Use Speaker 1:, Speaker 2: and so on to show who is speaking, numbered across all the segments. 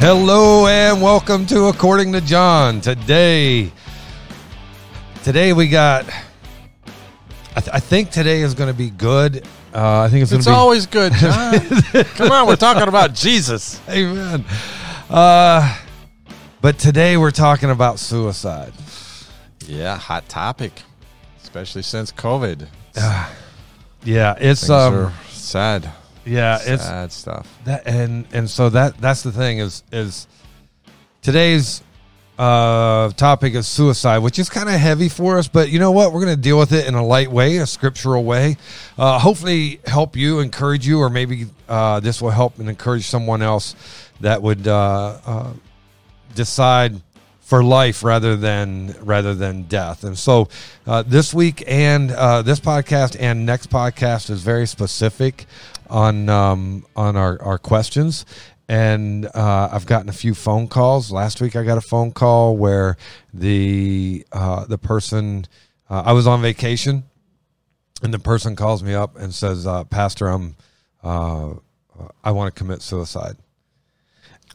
Speaker 1: Hello and welcome to According to John. Today, today we got. I, th- I think today is going to be good. Uh, I think it's going
Speaker 2: It's
Speaker 1: to be.
Speaker 2: always good, John. Come on, we're talking about Jesus.
Speaker 1: Amen. Uh, but today we're talking about suicide.
Speaker 2: Yeah, hot topic, especially since COVID.
Speaker 1: Yeah, it's
Speaker 2: Things
Speaker 1: um,
Speaker 2: are sad,
Speaker 1: yeah, it's
Speaker 2: sad stuff.
Speaker 1: that and and so that that's the thing is is today's uh topic is suicide which is kind of heavy for us but you know what we're going to deal with it in a light way a scriptural way uh hopefully help you encourage you or maybe uh this will help and encourage someone else that would uh, uh decide for life rather than rather than death. And so uh, this week and uh, this podcast and next podcast is very specific on um, on our, our questions. And uh, I've gotten a few phone calls. Last week I got a phone call where the uh, the person uh, I was on vacation, and the person calls me up and says, uh, "Pastor, I'm uh, I want to commit suicide."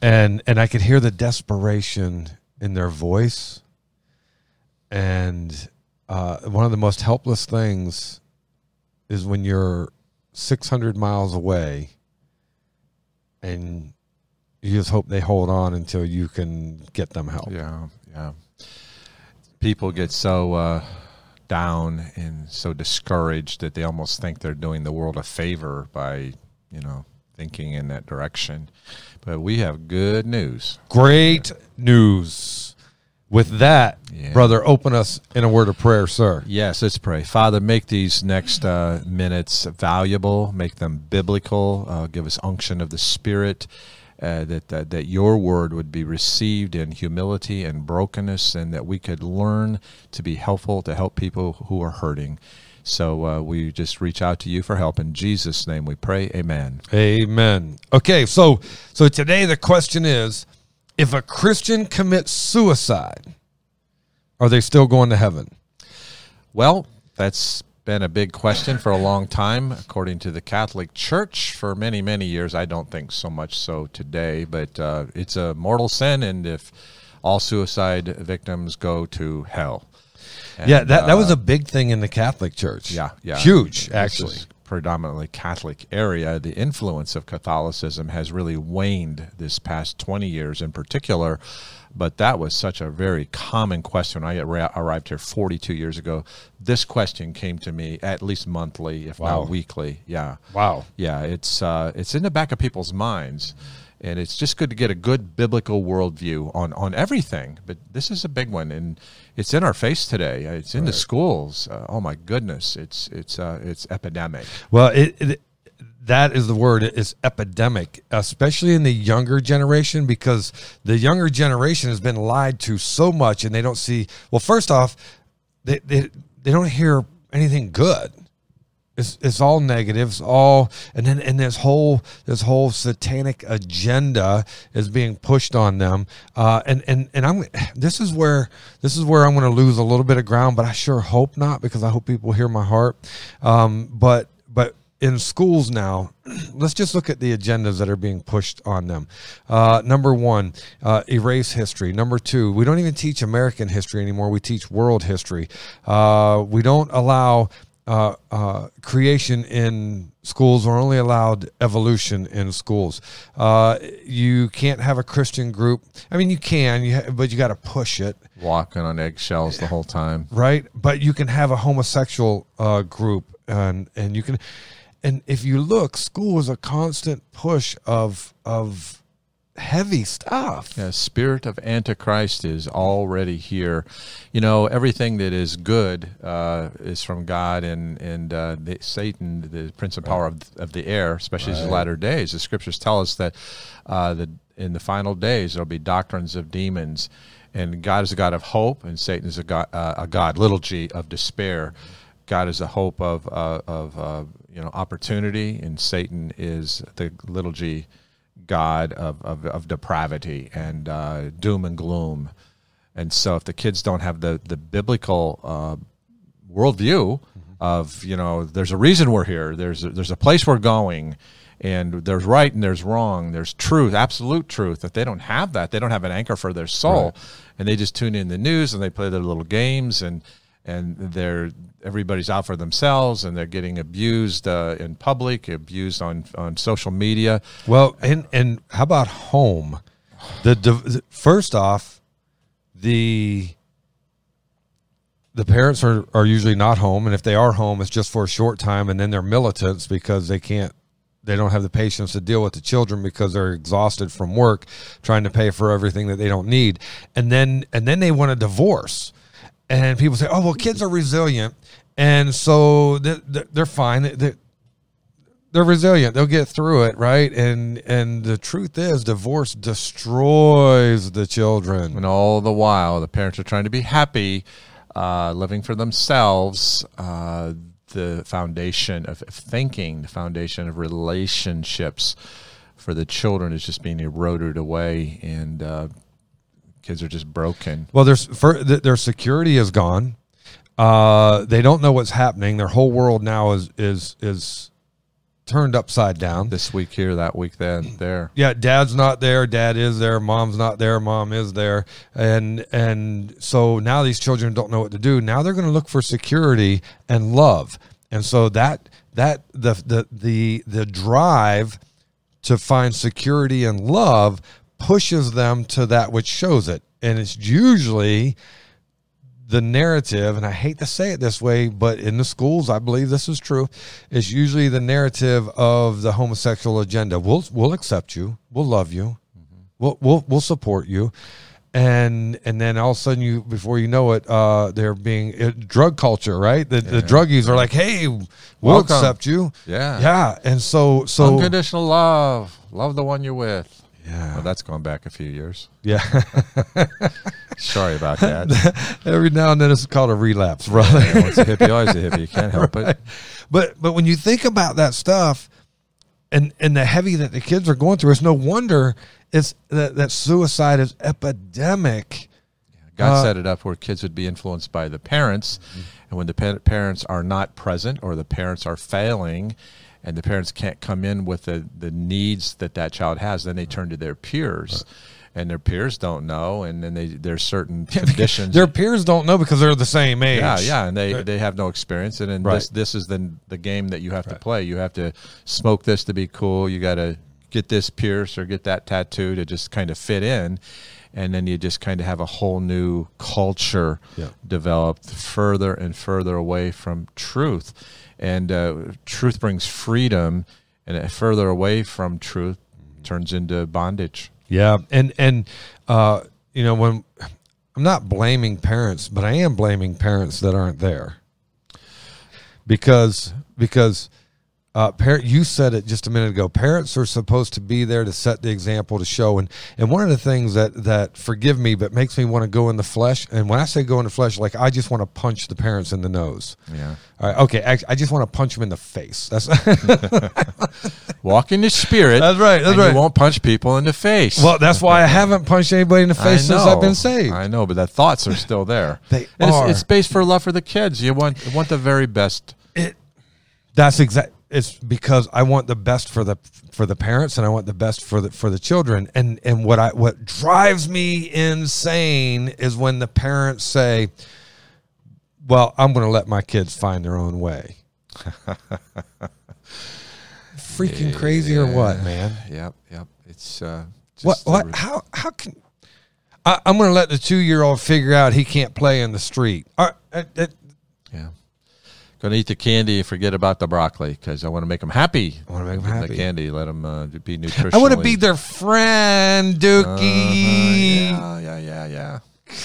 Speaker 1: and and I could hear the desperation in their voice. And uh, one of the most helpless things is when you're 600 miles away, and you just hope they hold on until you can get them help.
Speaker 2: Yeah, yeah. People get so uh, down and so discouraged that they almost think they're doing the world a favor by, you know, thinking in that direction. But we have good news.
Speaker 1: Great news. With that,
Speaker 2: Yeah.
Speaker 1: brother, open us in a word of prayer, sir.
Speaker 2: Yes, let's pray. Father, make these next uh, minutes valuable, make them biblical, uh, give us unction of the Spirit, uh, that, that, that your word would be received in humility and brokenness, and that we could learn to be helpful to help people who are hurting. So uh, we just reach out to you for help. In Jesus' name we pray. Amen.
Speaker 1: Amen. Okay, so so today the question is if a Christian commits suicide, are they still going to heaven?
Speaker 2: Well, that's been a big question for a long time, according to the Catholic Church. For many, many years, I don't think so much so today, but uh, it's a mortal sin, and if all suicide victims go to hell.
Speaker 1: yeah,
Speaker 2: And,
Speaker 1: that, that was
Speaker 2: uh,
Speaker 1: a big thing in the Catholic Church.
Speaker 2: yeah, yeah,
Speaker 1: Huge, actually.
Speaker 2: Predominantly Catholic area. The influence of Catholicism has really waned this past twenty years, in particular. But that was such a very common question. When I arrived here 42 years ago. This question came to me at least monthly, if
Speaker 1: Wow.
Speaker 2: not weekly. Yeah,
Speaker 1: Wow.
Speaker 2: yeah. It's uh, it's in the back of people's minds, and it's just good to get a good biblical worldview on on everything. But this is a big one, and it's in our face today. It's in the schools. Uh, oh my goodness, it's it's uh, it's epidemic.
Speaker 1: Well, it, it that is the word. It's epidemic, especially in the younger generation, because the younger generation has been lied to so much, and they don't see. Well, first off, they they, they don't hear anything good. It's, it's all negatives, all and then and this whole this whole satanic agenda is being pushed on them, uh, and and and I'm this is where this is where I'm going to lose a little bit of ground, but I sure hope not because I hope people hear my heart. Um, but but in schools now, let's just look at the agendas that are being pushed on them. Uh, number one, uh, erase history. Number two, we don't even teach American history anymore. We teach world history. Uh, we don't allow uh, uh, creation in schools. We're only allowed evolution in schools. Uh, you can't have a Christian group. I mean, you can, you ha- but you got to push it
Speaker 2: Walking on eggshells the whole time.
Speaker 1: right? But you can have a homosexual uh, group, and and you can, and if you look, school is a constant push of of heavy stuff.
Speaker 2: Yeah, spirit of Antichrist is already here. You know, everything that is good uh, is from God, and and uh, the, Satan, the prince and power of, of the air, especially in his latter days. The scriptures tell us that uh, the in the final days there'll be doctrines of demons, and God is a God of hope, and Satan is a God, uh, a God little g of despair. God is a hope of uh, of uh, you know opportunity, and Satan is the little g God of, of, of depravity and uh, doom and gloom. And so, if the kids don't have the the biblical uh, worldview of you know, there's a reason we're here. There's a, there's a place we're going, and there's right and there's wrong there's truth absolute truth If they don't have that they don't have an anchor for their soul and they just tune in the news and they play their little games and and they're everybody's out for themselves and they're getting abused uh, in public abused on on social media.
Speaker 1: Well, and and how about home? The, first off, the the parents are, are usually not home, and if they are home, it's just for a short time, and then they're militants because they can't they don't have the patience to deal with the children because they're exhausted from work trying to pay for everything that they don't need. And then and then they want a divorce and people say oh well kids are resilient. And so they're, they're fine. They- they're resilient. They'll get through it right? And and the truth is divorce destroys the children.
Speaker 2: And all the while, the parents are trying to be happy, uh, living for themselves. Uh, the foundation of thinking, the foundation of relationships for the children is just being eroded away, and uh, kids are just broken.
Speaker 1: well there's for, their security is gone. Uh they don't know what's happening. Their whole world now is is is turned upside down.
Speaker 2: This week here, that week then, there.
Speaker 1: yeah dad's not there. Dad is there. Mom's not there. Mom is there. And and so now these children don't know what to do. Now they're going to look for security and love. And so that that the the the the drive to find security and love pushes them to that which shows it and it's usually the narrative, and I hate to say it this way, but in the schools, I believe this is true. It's usually the narrative of the homosexual agenda. We'll we'll accept you, we'll love you, we'll we'll we'll support you, and and then all of a sudden you before you know it, uh, they're being uh, drug culture, right? The the druggies are like, hey, we'll
Speaker 2: Welcome.
Speaker 1: accept you,
Speaker 2: Yeah.
Speaker 1: yeah, and so so
Speaker 2: Unconditional love. Love the one you're with.
Speaker 1: Yeah
Speaker 2: Well, that's going back a few years.
Speaker 1: yeah.
Speaker 2: Sorry about that.
Speaker 1: Every now and then it's called a relapse, brother.
Speaker 2: Yeah, Once a hippie, always a hippie. You can't help it.
Speaker 1: But but when you think about that stuff and and the heavy that the kids are going through, it's no wonder it's that, that suicide is epidemic.
Speaker 2: God
Speaker 1: Uh,
Speaker 2: set it up where kids would be influenced by the parents, and when the pa- parents are not present or the parents are failing, and the parents can't come in with the, the needs that that child has, then they turn to their peers, and their peers don't know, and then they there's certain conditions.
Speaker 1: Their peers don't know because they're the same age.
Speaker 2: yeah, yeah, and they, they have no experience, and then
Speaker 1: Right.
Speaker 2: this this is the the game that you have to play. You have to smoke this to be cool. You got to get this pierced or get that tattoo to just kind of fit in, and then you just kind of have a whole new culture
Speaker 1: Yeah.
Speaker 2: developed further and further away from truth, and uh, truth brings freedom, and uh, further away from truth turns into bondage.
Speaker 1: Yeah, and and uh, you know when I'm not blaming parents, but I am blaming parents that aren't there because because uh, parent you said it just a minute ago. Parents are supposed to be there to set the example to show, and and one of the things that that forgive me, but makes me want to go in the flesh. And when I say go in the flesh, like I just want to punch the parents in the nose.
Speaker 2: Yeah.
Speaker 1: All right, okay, actually, I just want to punch them in the face. That's
Speaker 2: Walk in the spirit.
Speaker 1: That's right, that's right.
Speaker 2: You won't punch people in the face.
Speaker 1: well, that's why I haven't punched anybody in the face since I've been saved.
Speaker 2: I know, but the thoughts are still there.
Speaker 1: They
Speaker 2: And
Speaker 1: are.
Speaker 2: It's, it's based for love for the kids. You want you want the very best. It.
Speaker 1: That's exact. It's because I want the best for the for the parents, and I want the best for the for the children. And and what I what drives me insane is when the parents say, "Well, I'm going to let my kids find their own way." Freaking crazy or what, man?
Speaker 2: Yep, yep. It's uh,
Speaker 1: What what?
Speaker 2: re-
Speaker 1: How how can I, I'm going to let the two year old figure out he can't play in the street?
Speaker 2: Yeah. To eat the candy and forget about the broccoli because I want to make them happy.
Speaker 1: I wanna make 'em
Speaker 2: Give 'em
Speaker 1: happy.
Speaker 2: The candy, let them uh, be nutritious.
Speaker 1: I want to be their friend, Dookie.
Speaker 2: yeah, yeah, yeah, yeah.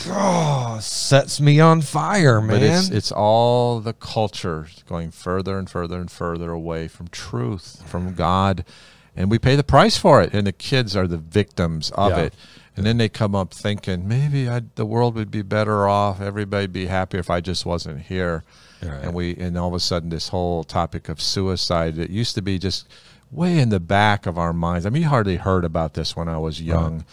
Speaker 1: Oh, sets me on fire, man.
Speaker 2: But it's it's all the culture going further and further and further away from truth, from God, and we pay the price for it. And the kids are the victims of
Speaker 1: Yeah.
Speaker 2: it. And then they come up thinking maybe i the world would be better off, everybody'd be happier if I just wasn't here.
Speaker 1: Right.
Speaker 2: And we and all of a sudden this whole topic of suicide it used to be just way in the back of our minds. I mean, you hardly heard about this when I was young.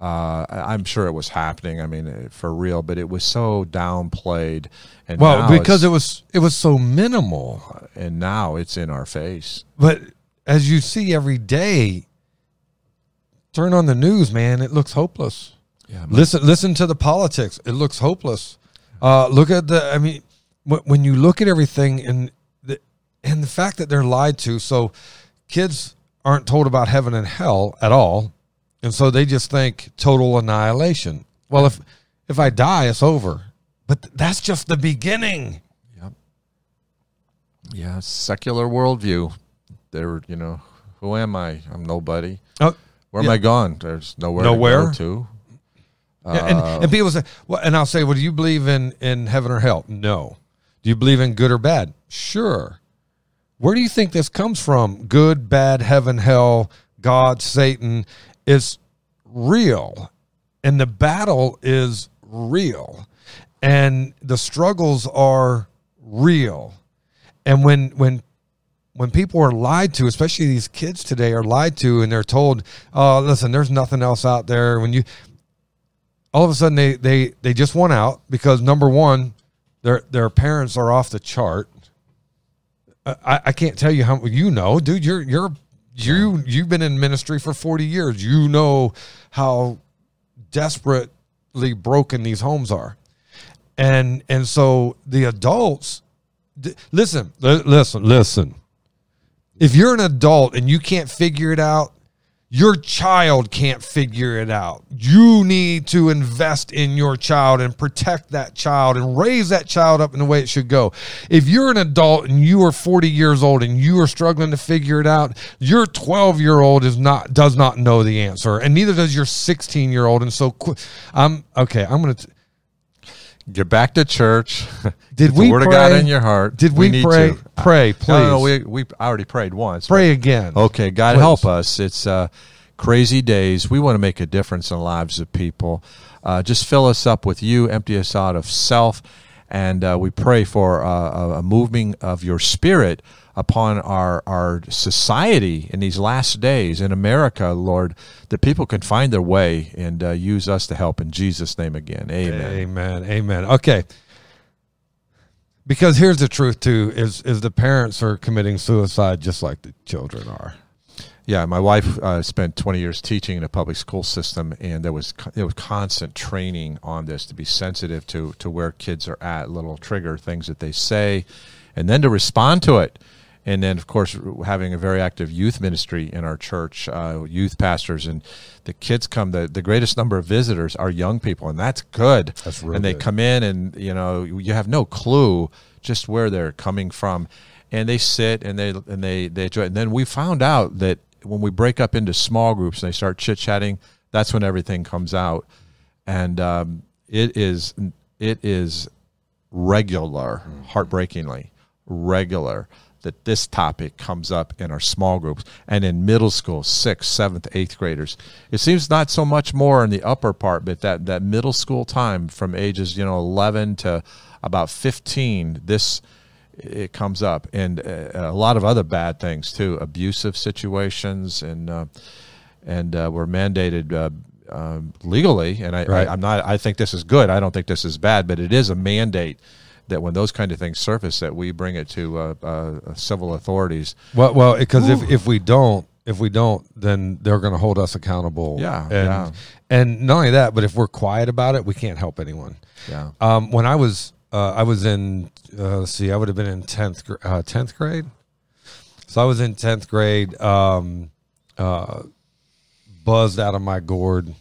Speaker 2: Uh, I- I'm sure it was happening. I mean, uh, for real, but it was so downplayed. And
Speaker 1: well, because it was it was so minimal.
Speaker 2: and now it's in our face.
Speaker 1: But as you see every day, turn on the news, man. It looks hopeless.
Speaker 2: Yeah,
Speaker 1: Listen, listen to the politics. It looks hopeless. Uh, look at the. I mean, when you look at everything and the and the fact that they're lied to, so kids aren't told about heaven and hell at all, and so they just think total annihilation. Well, if if I die, it's over. But th- that's just the beginning.
Speaker 2: Yep. Yeah, secular worldview. There, you know, who am I? I'm nobody.
Speaker 1: Oh,
Speaker 2: Where am I going? There's nowhere,
Speaker 1: Nowhere.
Speaker 2: to go to.
Speaker 1: Yeah, and, and uh, people say, well, and I'll say, well, do you believe in, in heaven or hell? No. Do you believe in good or bad? Sure. Where do you think this comes from? Good, bad, heaven, hell, God, Satan is real. And the battle is real. And the struggles are real. And when when when people are lied to, especially these kids today are lied to and they're told, oh, listen, there's nothing else out there. When you all of a sudden they they they just want out because number one, their their parents are off the chart. I, I can't tell you how you know, dude. You're you're you you've been in ministry for forty years. You know how desperately broken these homes are, and and so the adults, listen, li- listen, listen. If you're an adult and you can't figure it out, your child can't figure it out. You need to invest in your child and protect that child and raise that child up in the way it should go. If you're an adult and you are 40 years old and you are struggling to figure it out, your 12 year old is not does not know the answer, and neither does your 16 year old. And so, I'm okay. I'm gonna. T-
Speaker 2: Get back to church.
Speaker 1: Did we
Speaker 2: the word of God
Speaker 1: pray?
Speaker 2: in your heart?
Speaker 1: Did we,
Speaker 2: need
Speaker 1: pray?
Speaker 2: to.
Speaker 1: Pray, please.
Speaker 2: No, no, we we I already prayed once. but-
Speaker 1: pray again.
Speaker 2: Okay, God
Speaker 1: Please.
Speaker 2: help us. It's uh, crazy days. We want to make a difference in the lives of people. Uh, just fill us up with you, empty us out of self, and uh, we pray for uh, a, a moving of your spirit upon our our society in these last days in America, Lord, that people can find their way and uh, use us to help. In Jesus' name, again, Amen.
Speaker 1: Amen. Amen. Okay. Because here's the truth too: is is the parents are committing suicide just like the children are.
Speaker 2: Yeah, my wife uh, spent 20 years teaching in a public school system, and there was there was constant training on this to be sensitive to to where kids are at, little trigger things that they say, and then to respond to it. And then, of course, having a very active youth ministry in our church, uh, youth pastors, and the kids come. The, the greatest number of visitors are young people, and that's good.
Speaker 1: That's real
Speaker 2: And they
Speaker 1: good.
Speaker 2: come in, and you know, you have no clue just where they're coming from and they sit and they and they they enjoy. It. And then we found out that when we break up into small groups and they start chit chatting, that's when everything comes out, and um, it is it is regular, heartbreakingly regular that this topic comes up in our small groups and in middle school, sixth, seventh, eighth graders. It seems not so much more in the upper part, but that that middle school time from ages you know eleven to about fifteen. This it comes up and uh, a lot of other bad things too abusive situations and uh, and uh, we're mandated uh, um, legally and I,
Speaker 1: Right.
Speaker 2: I'm not i think this is good i don't think this is bad but it is a mandate that when those kind of things surface that we bring it to uh, uh, civil authorities
Speaker 1: Well, well, because if if we don't, if we don't, then they're going to hold us accountable.
Speaker 2: Yeah,
Speaker 1: and
Speaker 2: yeah.
Speaker 1: and not only that, but if we're quiet about it, we can't help anyone.
Speaker 2: yeah
Speaker 1: Um, when I was uh, I was in uh, let's see, I would have been in tenth uh, tenth grade. So I was in tenth grade, um, uh, buzzed out of my gourd,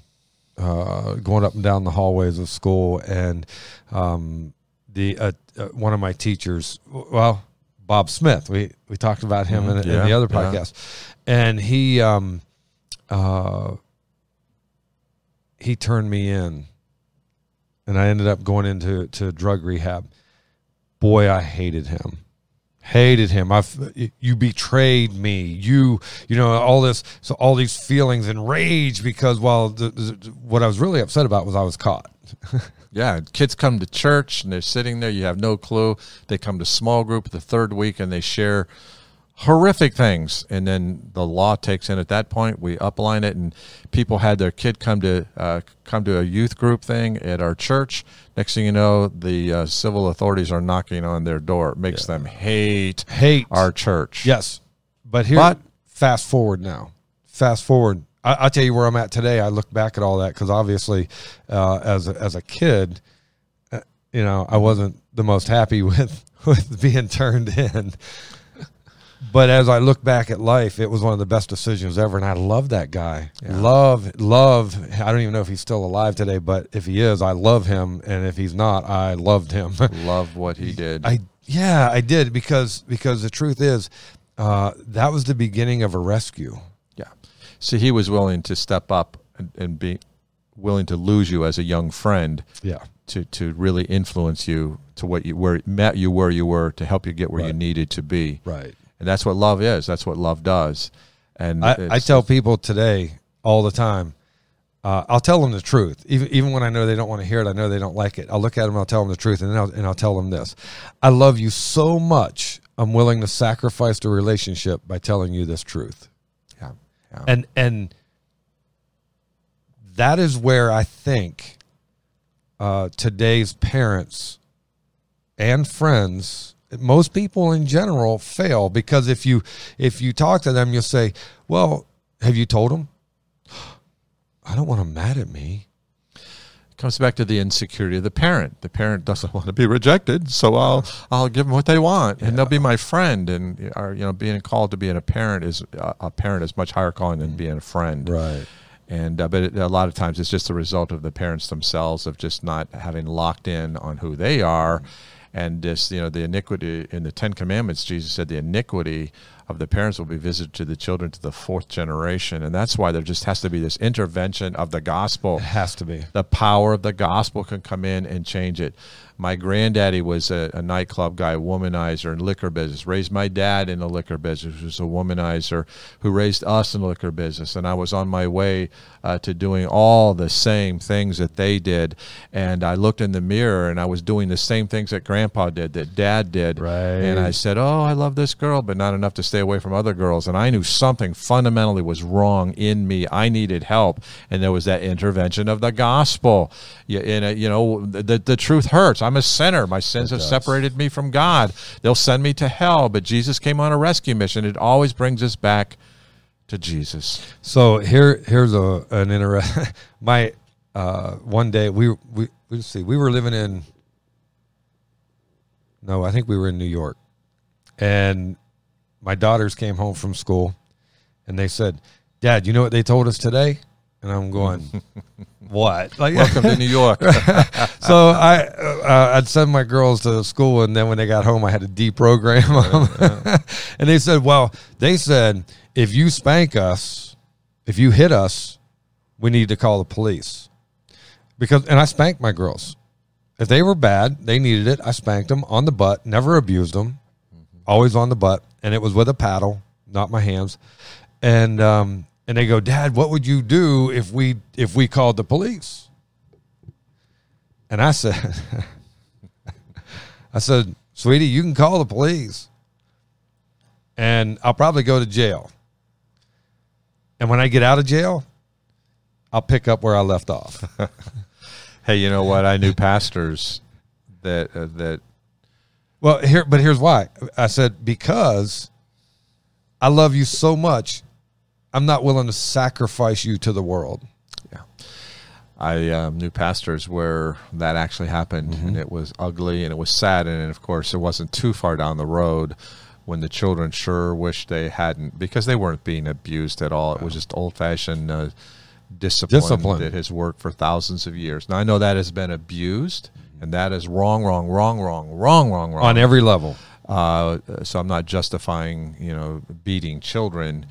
Speaker 1: uh, going up and down the hallways of school, and um, the uh, uh, one of my teachers, well, Bob Smith. We we talked about him in, in
Speaker 2: yeah,
Speaker 1: the other
Speaker 2: yeah.
Speaker 1: podcast, and he um, uh, he turned me in and I ended up going into to drug rehab. Boy, I hated him. Hated him. I you betrayed me. You you know all this so all these feelings and rage because well the, the, what I was really upset about was I was caught.
Speaker 2: Yeah, kids come to church and they're sitting there. You have no clue. They come to small group the third week and they share horrific things, and then the law takes in at that point. We upline it, and people had their kid come to uh, come to a youth group thing at our church. Next thing you know, the uh, civil authorities are knocking on their door. It makes them hate
Speaker 1: Hate
Speaker 2: our church.
Speaker 1: Yes, but here
Speaker 2: But
Speaker 1: fast forward now. Fast forward. I, I'll tell you where I'm at today. I look back at all that because obviously, uh, as a, as a kid, uh, you know, I wasn't the most happy with with being turned in. But as I look back at life, it was one of the best decisions ever, and I love that guy. Love, love. I don't even know if he's still alive today, but if he is, I love him, and if he's not, I loved him.
Speaker 2: Love what he did.
Speaker 1: I yeah, I did because because the truth is, uh, that was the beginning of a rescue.
Speaker 2: yeah. So he was willing to step up and, and be willing to lose you as a young friend
Speaker 1: Yeah,
Speaker 2: to to really influence you to what you where met you where you were to help you get where you needed to be.
Speaker 1: right.
Speaker 2: And that's what love is. That's what love does. And
Speaker 1: I, I tell people today all the time. Uh, I'll tell them the truth, even even when I know they don't want to hear it. I know they don't like it. I'll look at them. I'll tell them the truth, and then I'll, and I'll tell them this: I love you so much. I'm willing to sacrifice the relationship by telling you this truth.
Speaker 2: yeah, yeah.
Speaker 1: and and that is where I think uh, today's parents and friends, most people in general, fail because if you if you talk to them, you'll say, "Well, have you told them?" I don't want them mad at me.
Speaker 2: it comes back to the insecurity of the parent. The parent doesn't want to be rejected, so I'll I'll give them what they want, and they'll be my friend. And or, you know, being called to being a parent is a parent is much higher calling than being a friend.
Speaker 1: Right.
Speaker 2: And uh, but it, a lot of times it's just the result of the parents themselves of just not having locked in on who they are, and this you know the iniquity in the Ten Commandments. Jesus said the iniquity of the parents will be visited to the children to the fourth generation, and that's why there just has to be this intervention of the gospel
Speaker 1: It has to be.
Speaker 2: the power of the gospel can come in and change it. My granddaddy was a, a nightclub guy, womanizer in liquor business. Raised my dad in the liquor business, who was a womanizer who raised us in the liquor business. And I was on my way uh, to doing all the same things that they did. And I looked in the mirror and I was doing the same things that grandpa did, that dad did.
Speaker 1: Right.
Speaker 2: And I said, Oh, I love this girl, but not enough to stay away from other girls. And I knew something fundamentally was wrong in me. I needed help. And there was that intervention of the gospel. You, and, uh, you know, the, the truth hurts. I'm a sinner. My sins have
Speaker 1: does.
Speaker 2: separated me from God. They'll send me to hell. But Jesus came on a rescue mission. It always brings us back to Jesus.
Speaker 1: So here, here's a an interest. My uh, one day we we let's see, we were living in. No, I think we were in New York, and my daughters came home from school, and they said, "Dad, you know what they told us today?" And I'm going, "What?" Like,
Speaker 2: Welcome to New York.
Speaker 1: so I uh, I'd send my girls to school, and then when they got home, I had to deprogram them. and they said, "Well, they said if you spank us, if you hit us, we need to call the police." Because and I spanked my girls. If they were bad, they needed it. I spanked them on the butt. Never abused them. Always on the butt, and it was with a paddle, not my hands. And um, and they go, Dad, what would you do if we if we called the police? And I said, I said, sweetie, you can call the police and I'll probably go to jail. And when I get out of jail, I'll pick up where I left off.
Speaker 2: hey, you know what? I knew pastors that uh, that
Speaker 1: well, here, but here's why. I said, because I love you so much, I'm not willing to sacrifice you to the world. Yeah.
Speaker 2: I um, knew pastors where that actually happened, and it was ugly and it was sad. And of course, it wasn't too far down the road when the children sure wished they hadn't, because they weren't being abused at all. It was just old fashioned uh, discipline,
Speaker 1: Discipline.
Speaker 2: that has worked for thousands of years. Now, I know that has been abused, and that is wrong, wrong, wrong, wrong, wrong, wrong, wrong.
Speaker 1: On every level.
Speaker 2: Uh, so I'm not justifying, you know, beating children,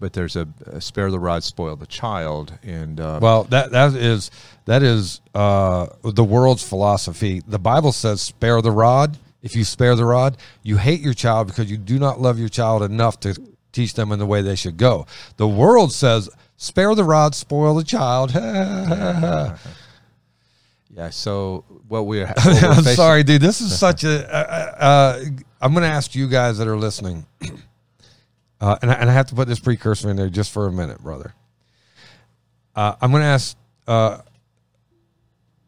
Speaker 2: but there's a, a spare the rod, spoil the child, and uh,
Speaker 1: Well, that that is that is uh, the world's philosophy. The Bible says, "Spare the rod." If you spare the rod, you hate your child because you do not love your child enough to teach them in the way they should go. The world says, "Spare the rod, spoil the child."
Speaker 2: yeah. So what we're, what we're
Speaker 1: I'm sorry, dude. This is such a. Uh, uh, I'm going to ask you guys that are listening, uh, and, I, and I have to put this precursor in there just for a minute, brother. Uh, I'm going to ask uh,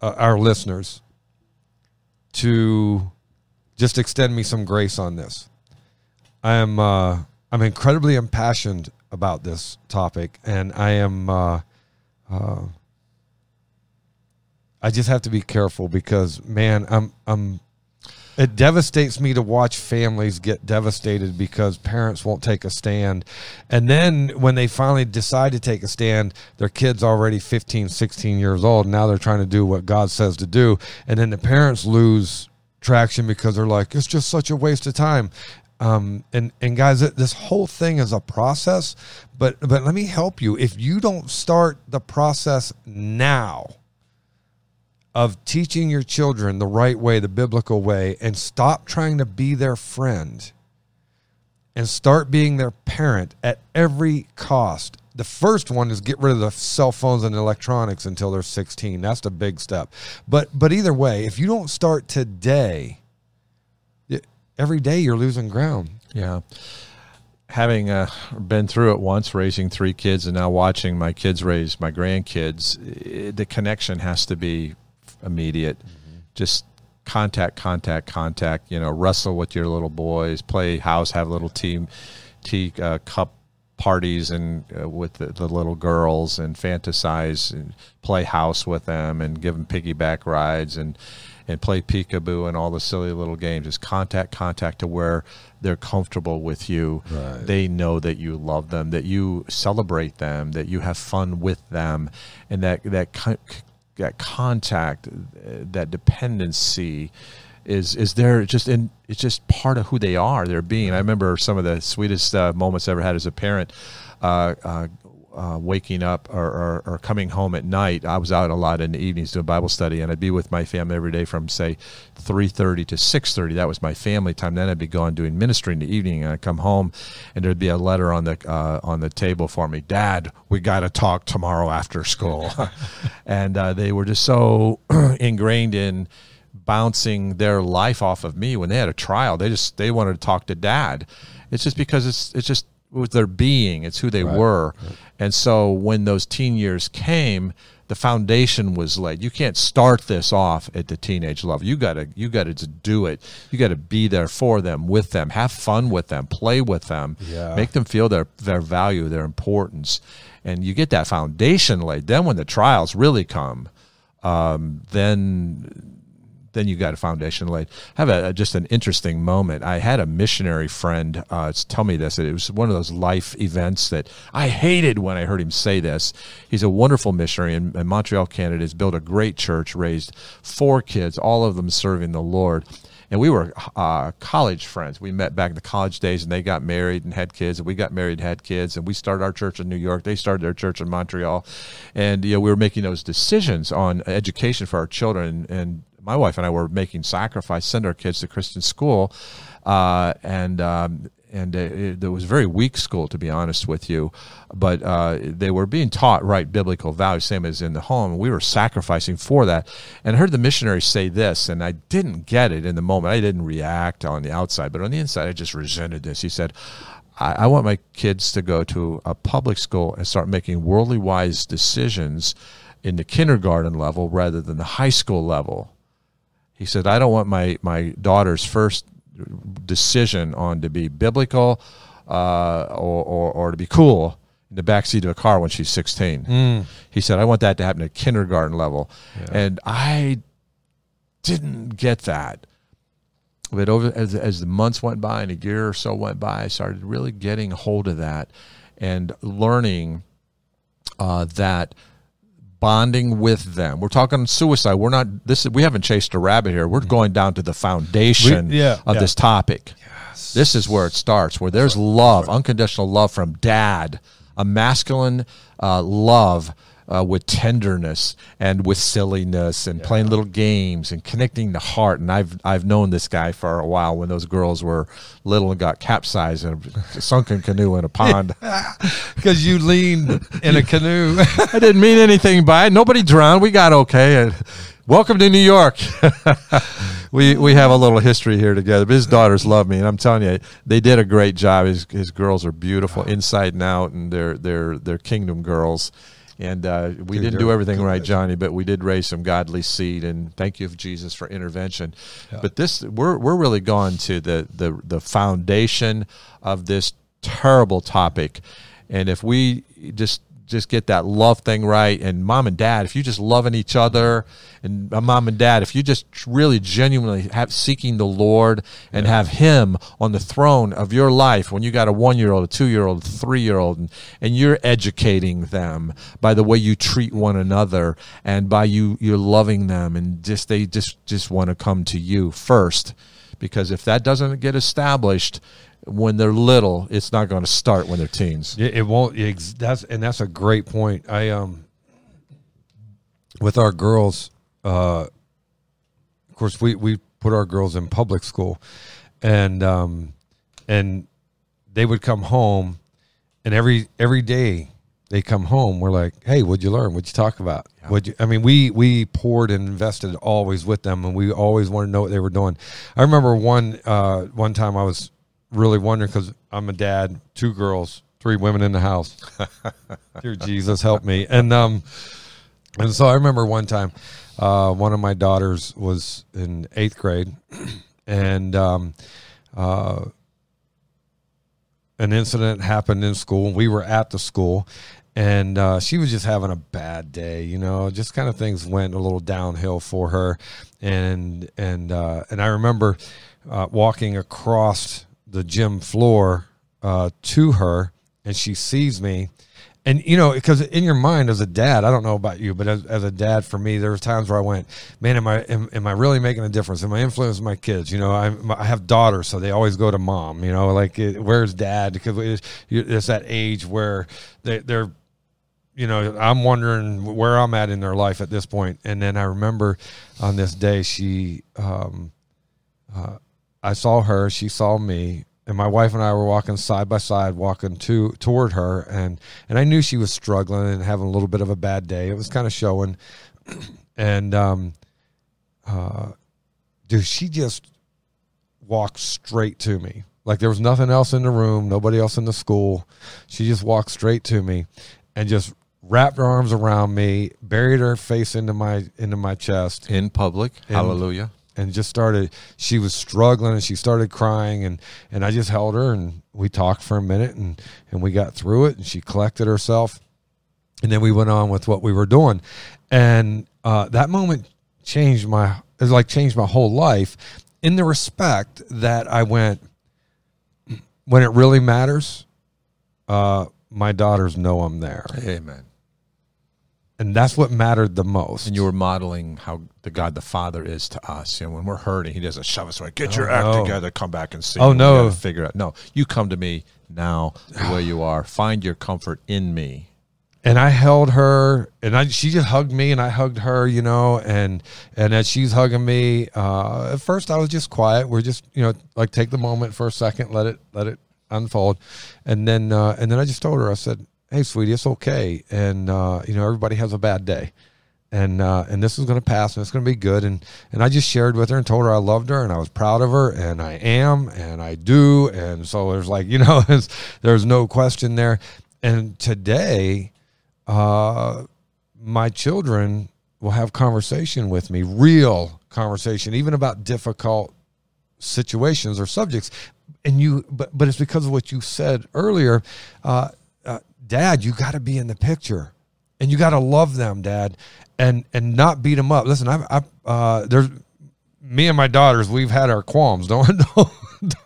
Speaker 1: uh, our listeners to just extend me some grace on this. I am uh, I'm incredibly impassioned about this topic, and I am. Uh, I just have to be careful because, man, I'm I'm it devastates me to watch families get devastated because parents won't take a stand. And then when they finally decide to take a stand, their kid's already 15, 16 years old. Now they're trying to do what God says to do. And then the parents lose traction because they're like, it's just such a waste of time. Um, and and guys, this whole thing is a process. But but let me help you. If you don't start the process now, of teaching your children the right way, the biblical way, and stop trying to be their friend and start being their parent at every cost. The first one is get rid of the cell phones and electronics until they're 16. That's the big step. But but either way, if you don't start today, every day you're losing ground.
Speaker 2: Yeah. Having uh, been through it once, raising three kids, and now watching my kids raise my grandkids, the connection has to be immediate. Mm-hmm. Just contact, contact, contact. You know, wrestle with your little boys, play house, have little team tea uh, cup parties and uh, with the, the, little girls and fantasize and play house with them and give them piggyback rides and and play peekaboo and all the silly little games. Just contact, contact to where they're comfortable with you. Right. They know that you love them, that you celebrate them, that you have fun with them, and that that that contact, that dependency is is there just in it's just part of who they are their being. I remember some of the sweetest uh, moments i ever had as a parent uh, uh, uh, waking up or, or, or, coming home at night. I was out a lot in the evenings doing Bible study, and I'd be with my family every day from say 3:30 to 6:30. That was my family time. Then I'd be gone doing ministry in the evening, and I'd come home, and there'd be a letter on the uh, on the table for me. Dad, we got to talk tomorrow after school, and uh, they were just so ingrained in bouncing their life off of me when they had a trial. They just they wanted to talk to dad. It's just because it's it's just with their being. It's who they right. were. Right. And so when those teen years came, the foundation was laid. You can't start this off at the teenage level. You gotta you gotta do it. You gotta be there for them, with them, have fun with them, play with them, yeah. make them feel their their value, their importance, and you get that foundation laid. Then when the trials really come, um, then then you got a foundation laid. Have a, just an interesting moment. I had a missionary friend uh, tell me this. It was one of those life events that I hated when I heard him say this. He's a wonderful missionary in, in Montreal, Canada. Has built a great church, raised four kids, all of them serving the Lord and we were uh, college friends. We met back in the college days, and they got married and had kids, and we got married and had kids, and we started our church in New York. They started their church in Montreal, and you know we were making those decisions on education for our children, and my wife and I were making sacrifice, send our kids to Christian school, uh, and um, and it, it, was a very weak school to be honest with you, but uh, they were being taught right biblical values, same as in the home. We were sacrificing for that, and I heard the missionaries say this, and I didn't get it in the moment. I didn't react on the outside, but on the inside, I just resented this. He said. I want my kids to go to a public school and start making worldly wise decisions in the kindergarten level rather than the high school level he said, I don't want my, my daughter's first decision on to be biblical uh, or, or, or, to be cool in the backseat of a car when she's 16. Mm. He said, I want that to happen at kindergarten level. Yeah. And I didn't get that. But over as, as the months went by and a year or so went by, I started really getting hold of that and learning uh, that – bonding with them. We're talking suicide. We're not this. We haven't chased a rabbit here. We're going down to the foundation we, yeah, of yeah. this topic. Yes. This is where it starts. Where there's love, unconditional love from dad, a masculine uh, love uh, with tenderness and with silliness and yeah. playing little games and connecting the heart. And I've I've known this guy for a while when those girls were little and got capsized in a sunken canoe in a pond.
Speaker 1: Because you leaned in a canoe.
Speaker 2: I didn't mean anything by it. Nobody drowned. We got okay. Welcome to New York. we we have a little history here together. But his daughters love me, and I'm telling you, they did a great job. His his girls are beautiful inside and out, and they're they're they're kingdom girls. And uh, we didn't do everything right, Johnny, but we did raise some godly seed. And thank you, Jesus, for intervention. Yeah. But this, we're we're really gone to the the the foundation of this terrible topic. And if we just just get that love thing right. And mom and dad if you're just loving each other and uh, mom and dad if you're just really genuinely have seeking the lord and have him on the throne of your life when you got a one year old a two year old a three year old and, and you're educating them by the way you treat one another and by you you're loving them and just they just just want to come to you first. Because if that doesn't get established when they're little, it's not going to start when they're teens.
Speaker 1: It, it won't. That's and that's a great point. I um, with our girls, uh, of course, we we put our girls in public school, and um, and they would come home, and every every day they come home, we're like, "Hey, what'd you learn? What'd you talk about? Yeah. What you?" I mean, we we poured and invested always with them, and we always wanted to know what they were doing. I remember one uh, one time I was really wondering because I'm a dad, two girls, three women in the house. Dear Jesus, help me. And um, and so I remember one time, uh, one of my daughters was in eighth grade, and um, uh, an incident happened in school. We were at the school, and uh, she was just having a bad day. You know, just kind of things went a little downhill for her, and and uh, and I remember uh, walking across the gym floor uh, to her, and she sees me. And you know, because in your mind as a dad, I don't know about you, but as, as a dad, for me, there were times where I went, "Man, am I am, am I really making a difference? Am I influencing my kids? You know, I'm, I have daughters, so they always go to mom. You know, like where's dad? Because it's, it's that age where they, they're you know, I'm wondering where I'm at in their life at this point. And then I remember on this day, she, um, uh, I saw her, she saw me, and my wife and I were walking side by side, walking to toward her, and and I knew she was struggling and having a little bit of a bad day. It was kind of showing, and um, uh, dude, she just walked straight to me, like there was nothing else in the room, nobody else in the school. She just walked straight to me, and just wrapped her arms around me, buried her face into my into my chest
Speaker 2: in public. Hallelujah
Speaker 1: and just started she was struggling and she started crying and and I just held her and we talked for a minute and and we got through it and she collected herself. And then we went on with what we were doing. And uh, that moment changed my it like changed my whole life in the respect that I went when it really matters uh, my daughters know I'm there.
Speaker 2: Amen
Speaker 1: and that's what mattered the most.
Speaker 2: And you were modeling how the God the Father is to us. You know, when we're hurting, He doesn't shove us away. Get oh, your act no. together. Come back and see.
Speaker 1: Oh no,
Speaker 2: figure out. No, you come to me now the way you are. Find your comfort in me.
Speaker 1: And I held her, and I she just hugged me, and I hugged her. You know, and and as she's hugging me, uh, at first I was just quiet. We're just you know like take the moment for a second, let it let it unfold, and then uh, and then I just told her I said hey, sweetie, it's okay. And, uh, you know, everybody has a bad day. And, uh, and this is going to pass and it's going to be good. And, and I just shared with her and told her I loved her and I was proud of her and I am and I do. And so there's like, you know, there's no question there. And today, uh, my children will have conversation with me, real conversation, even about difficult situations or subjects. And you, but, but it's because of what you said earlier. Uh, dad, you got to be in the picture and you got to love them, dad, and and not beat them up. Listen, I, I uh, there's me and my daughters. We've had our qualms. Don't don't,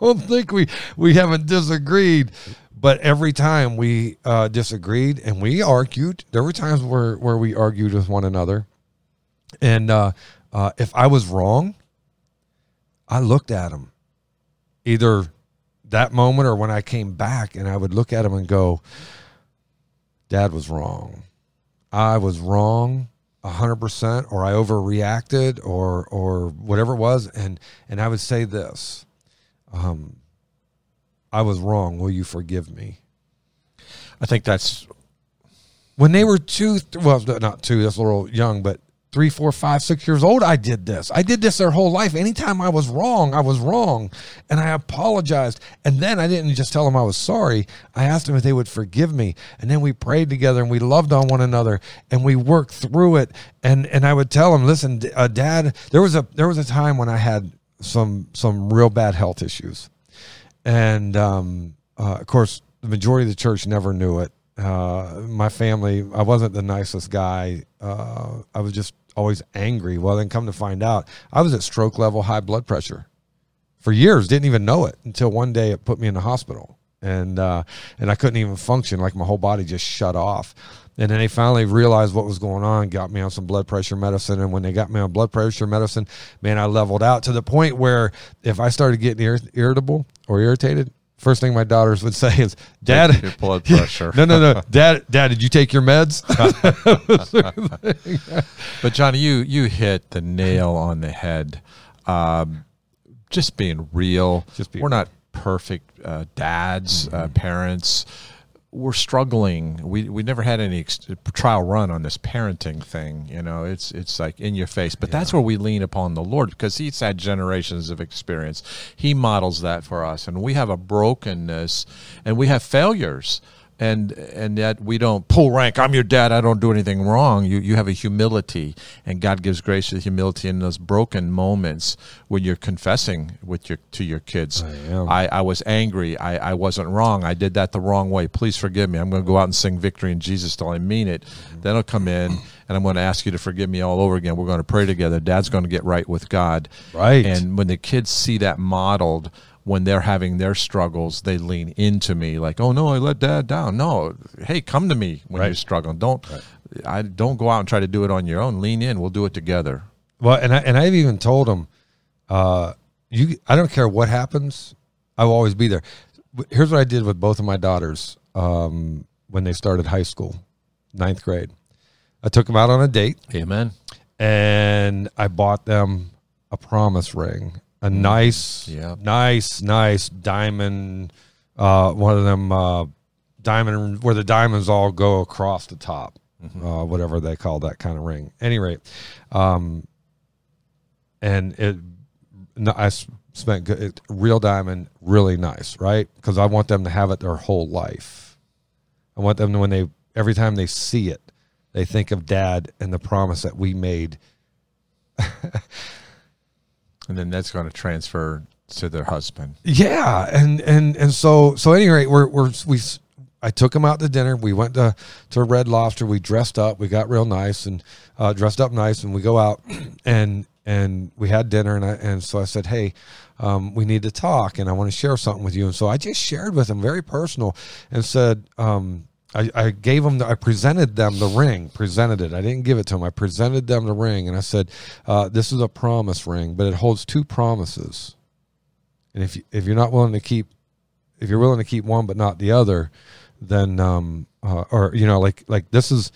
Speaker 1: don't think we we haven't disagreed, but every time we uh, disagreed and we argued, there were times where where we argued with one another, and uh, uh, if I was wrong, I looked at him, either that moment or when I came back, and I would look at him and go dad was wrong. I was wrong 100% or I overreacted or or whatever it was. And and I would say this um I was wrong. Will you forgive me?
Speaker 2: I think that's
Speaker 1: when they were two well not two that's a little young but three, four, five, six years old, I did this. I did this their whole life. Anytime I was wrong, I was wrong. And I apologized. And then I didn't just tell them I was sorry. I asked them if they would forgive me. And then we prayed together and we loved on one another and we worked through it. And and I would tell them, listen, uh, dad, there was a there was a time when I had some some real bad health issues. And um, uh, of course, the majority of the church never knew it. Uh, my family, I wasn't the nicest guy. Uh, I was just always angry. Well, then come to find out, I was at stroke level high blood pressure for years. Didn't even know it until one day it put me in the hospital, and uh, and I couldn't even function. Like my whole body just shut off. And then they finally realized what was going on, got me on some blood pressure medicine. And when they got me on blood pressure medicine, man, I leveled out to the point where if I started getting ir- irritable or irritated, first thing my daughters would say is, "Dad,
Speaker 2: Your blood pressure.
Speaker 1: no, no, no, Dad, Dad, did you take your meds?"
Speaker 2: But Johnny, you you hit the nail on the head. Um, just being real.
Speaker 1: Just being
Speaker 2: We're not perfect uh, dads, uh, parents. We're struggling. We we never had any ex- trial run on this parenting thing. You know, it's it's like in your face. But that's where we lean upon the Lord because He's had generations of experience. He models that for us, and we have a brokenness, and we have failures and and yet we don't pull rank. I'm your dad. I don't do anything wrong. You you have a humility, and God gives grace to humility in those broken moments when you're confessing with your to your kids.
Speaker 1: I am.
Speaker 2: I, I was angry. I, I wasn't wrong. I did that the wrong way. Please forgive me. I'm going to go out and sing victory in Jesus till I mean it. Then I'll come in and I'm going to ask you to forgive me all over again. We're going to pray together. Dad's going to get right with God.
Speaker 1: Right.
Speaker 2: And when the kids see that modeled, when they're having their struggles, they lean into me like, "Oh no, I let dad down." No, hey, come to me when
Speaker 1: Right.
Speaker 2: you're struggling. Don't, I don't go out and try to do it on your own. Lean in. We'll do it together.
Speaker 1: Well, and I, and I've even told them, uh, you, I don't care what happens, I will always be there. Here's what I did with both of my daughters um, when they started high school, ninth grade. I took them out on a date
Speaker 2: Amen.
Speaker 1: and I bought them a promise ring, a nice,
Speaker 2: Yeah.
Speaker 1: nice, nice diamond. Uh, one of them uh, diamond where the diamonds all go across the top, uh, whatever they call that kind of ring. Any rate, um, and it, no, I spent good, it, real diamond, really nice, right? Because I want them to have it their whole life. I want them to when they every time they see it, they think of dad and the promise that we made
Speaker 2: And then that's going to transfer to their husband.
Speaker 1: Yeah, and and and so so at any rate, we're we're we. I took him out to dinner. We went to to Red Lobster. We dressed up. We got real nice and uh, dressed up nice. And we go out and and we had dinner. And I and so I said, hey, um, we need to talk, and I want to share something with you. And so I just shared with him, very personal, and said. Um, I, I gave them, the, I presented them the ring, presented it. I didn't give it to them. I presented them the ring, and I said, uh, "This is a promise ring, but it holds two promises. And if you, if you're not willing to keep, if you're willing to keep one but not the other, then um, uh, or you know, like like this is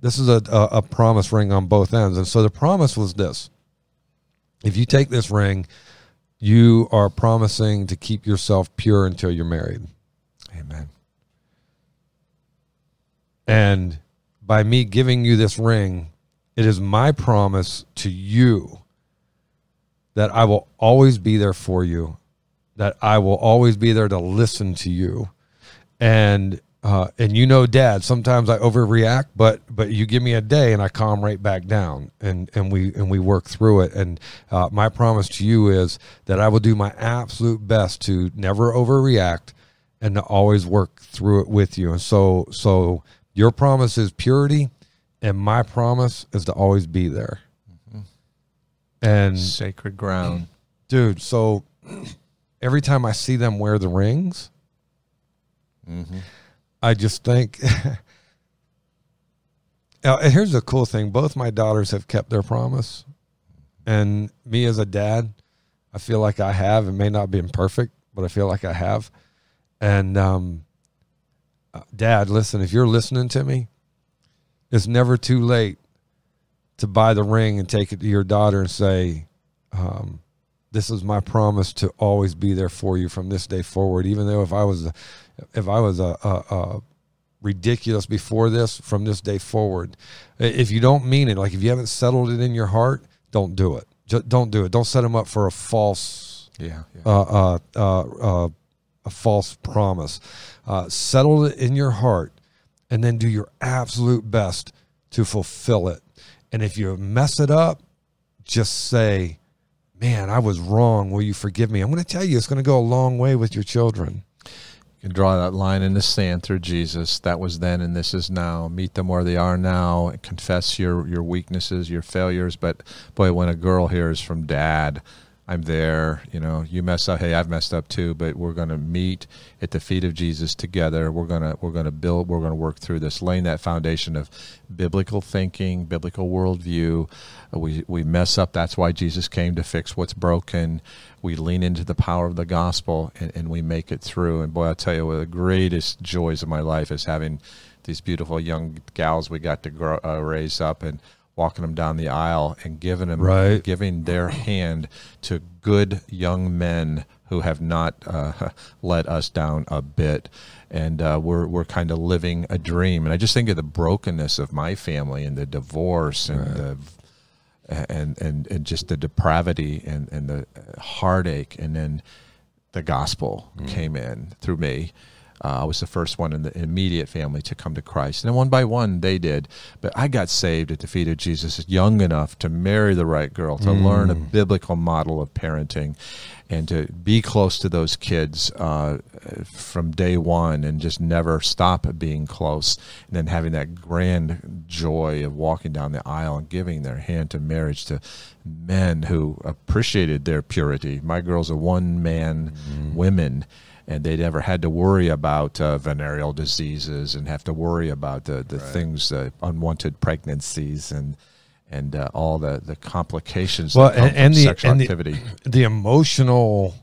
Speaker 1: this is a, a a promise ring on both ends. And so the promise was this: if you take this ring, you are promising to keep yourself pure until you're married.
Speaker 2: Amen.
Speaker 1: And by me giving you this ring, it is my promise to you that I will always be there for you, that I will always be there to listen to you. And uh, and you know, Dad, sometimes I overreact, but but you give me a day and I calm right back down, and and we and we work through it. And uh, my promise to you is that I will do my absolute best to never overreact and to always work through it with you. And so so your promise is purity, and my promise is to always be there. And
Speaker 2: Sacred ground.
Speaker 1: dude, so every time I see them wear the rings, I just think. Now, and here's the cool thing: both my daughters have kept their promise, and me as a dad, I feel like I have. It may not be perfect, but I feel like I have. And um, Dad, listen, if you're listening to me, it's never too late to buy the ring and take it to your daughter and say, um, "This is my promise to always be there for you from this day forward." Even though if I was, a, if I was a, a, a ridiculous before this, from this day forward, if you don't mean it, like if you haven't settled it in your heart, don't do it. Just don't do it. Don't set them up for a false
Speaker 2: Yeah. yeah.
Speaker 1: uh, uh, uh, uh, a false promise. Uh, settle it in your heart, and then do your absolute best to fulfill it. And if you mess it up, just say, "Man, I was wrong. Will you forgive me?" I'm going to tell you, it's going to go a long way with your children.
Speaker 2: You can draw that line in the sand through Jesus. That was then and this is now. Meet them where they are now. Confess your, your weaknesses, your failures. But boy, when a girl hears from dad, I'm there. You know, you mess up. Hey, I've messed up too. But we're going to meet at the feet of Jesus together. We're gonna we're gonna build. We're gonna work through this, laying that foundation of biblical thinking, biblical worldview. Uh, we we mess up. That's why Jesus came to fix what's broken. We lean into the power of the gospel, and, and we make it through. And boy, I tell you, one of the greatest joys of my life is having these beautiful young gals we got to grow, uh, raise up and walking them down the aisle and giving them
Speaker 1: Right.
Speaker 2: giving their hand to good young men who have not uh, let us down a bit. And uh, we're, we're kind of living a dream. And i just think of the brokenness of my family and the divorce and the and, and and just the depravity and, and the heartache. And then the gospel came in through me uh, I was the first one in the immediate family to come to Christ. And then one by one, they did. But I got saved at the feet of Jesus young enough to marry the right girl, to learn a biblical model of parenting, and to be close to those kids uh, from day one and just never stop being close. And then having that grand joy of walking down the aisle and giving their hand to marriage to men who appreciated their purity. My girls are one man women and they never had to worry about uh, venereal diseases and have to worry about the, the things, uh, unwanted pregnancies and and uh, all the, the complications
Speaker 1: Well, and, and the
Speaker 2: sexual
Speaker 1: and the,
Speaker 2: activity.
Speaker 1: the emotional.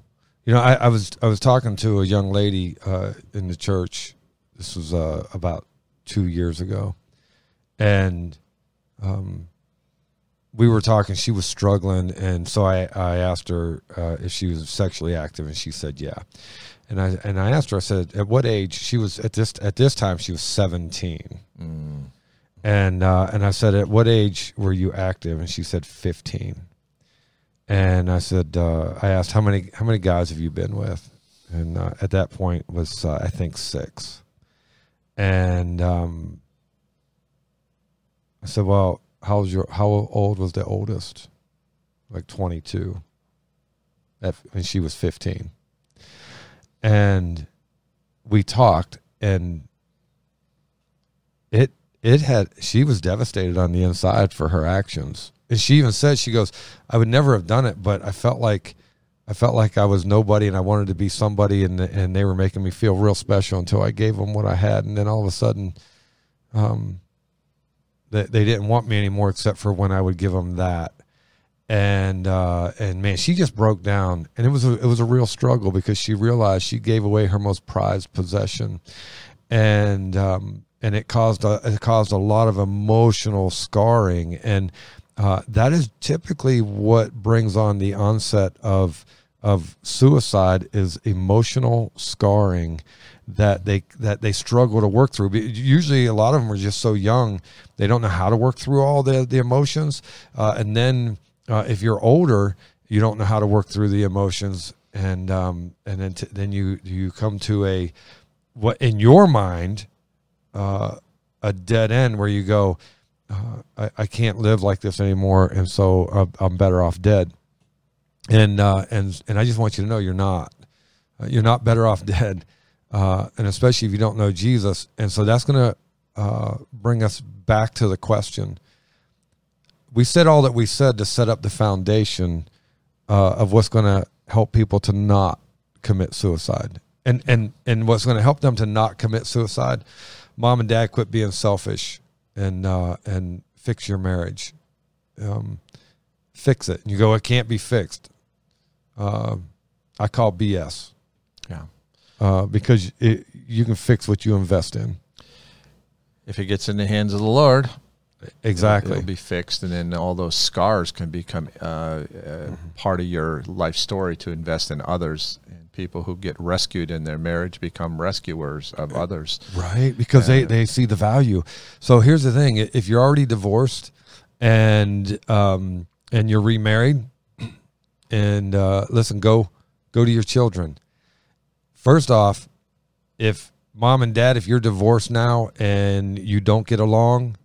Speaker 1: You know, I, I was I was talking to a young lady uh, in the church. This was uh, about two years ago, and um, we were talking. She was struggling, and so I, I asked her uh, if she was sexually active, and she said yeah. And I and I asked her. I said, at what age? She was at this at this time. She was seventeen. And uh, and I said, at what age were you active? And she said fifteen. And I said, uh, I asked how many how many guys have you been with? And uh, at that point was uh, I think six. And um, I said, well, how was your how old was the oldest? Like twenty two. And she was fifteen. And we talked, and it it had she was devastated on the inside for her actions. And she even said she goes i would never have done it but i felt like i felt like i was nobody and i wanted to be somebody and and they were making me feel real special until i gave them what i had. And then all of a sudden um they, they didn't want me anymore except for when i would give them that and uh, and man, she just broke down, and it was a, it was a real struggle because she realized she gave away her most prized possession, and um, and it caused a, it caused a lot of emotional scarring, and uh, that is typically what brings on the onset of of suicide is emotional scarring that they that they struggle to work through. But Usually, a lot of them are just so young they don't know how to work through all the the emotions, uh, and then uh, if you're older, you don't know how to work through the emotions, and um, and then t- then you you come to a what in your mind uh, a dead end where you go, uh, I, I can't live like this anymore, and so I'm, I'm better off dead. And uh, and and I just want you to know you're not. Uh, you're not better off dead, uh, and especially if you don't know Jesus. And so that's going to uh, bring us back to the question. We said all that we said to set up the foundation uh, of what's going to help people to not commit suicide, and and and what's going to help them to not commit suicide. Mom and dad quit being selfish and uh, and fix your marriage. Um, fix it. And you go, it can't be fixed. Uh, I call BS
Speaker 2: Yeah.
Speaker 1: uh, because it, you can fix what you invest in.
Speaker 2: If it gets in the hands of the Lord,
Speaker 1: Exactly.
Speaker 2: it'll be fixed, and then all those scars can become uh, uh,
Speaker 1: Mm-hmm.
Speaker 2: part of your life story to invest in others. And people who get rescued in their marriage become rescuers of others.
Speaker 1: Right, because they, they see the value. So here's the thing: if you're already divorced and um, and you're remarried, and uh, listen, go go to your children. First off, if mom and dad, if you're divorced now and you don't get along,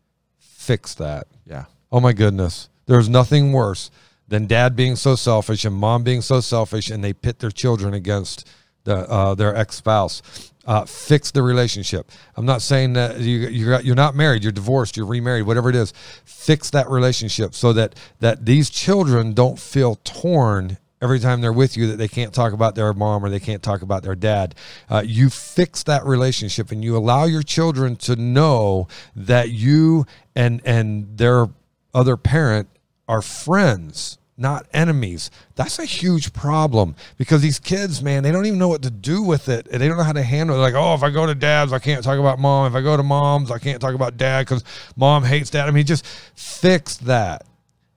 Speaker 1: fix that.
Speaker 2: Yeah.
Speaker 1: Oh my goodness. There's nothing worse than dad being so selfish and mom being so selfish and they pit their children against the, uh, their ex spouse. Uh, fix the relationship. I'm not saying that you you're you're not married, you're divorced, you're remarried, whatever it is. Fix that relationship so that that these children don't feel torn every time they're with you that they can't talk about their mom or they can't talk about their dad. Uh, you fix that relationship and you allow your children to know that you and and their other parent are friends not enemies. That's a huge problem because these kids, man, they don't even know what to do with it. They don't know how to handle it. Like, oh, if I go to dad's, I can't talk about mom. If I go to mom's, I can't talk about dad because mom hates dad. I mean, just fix that.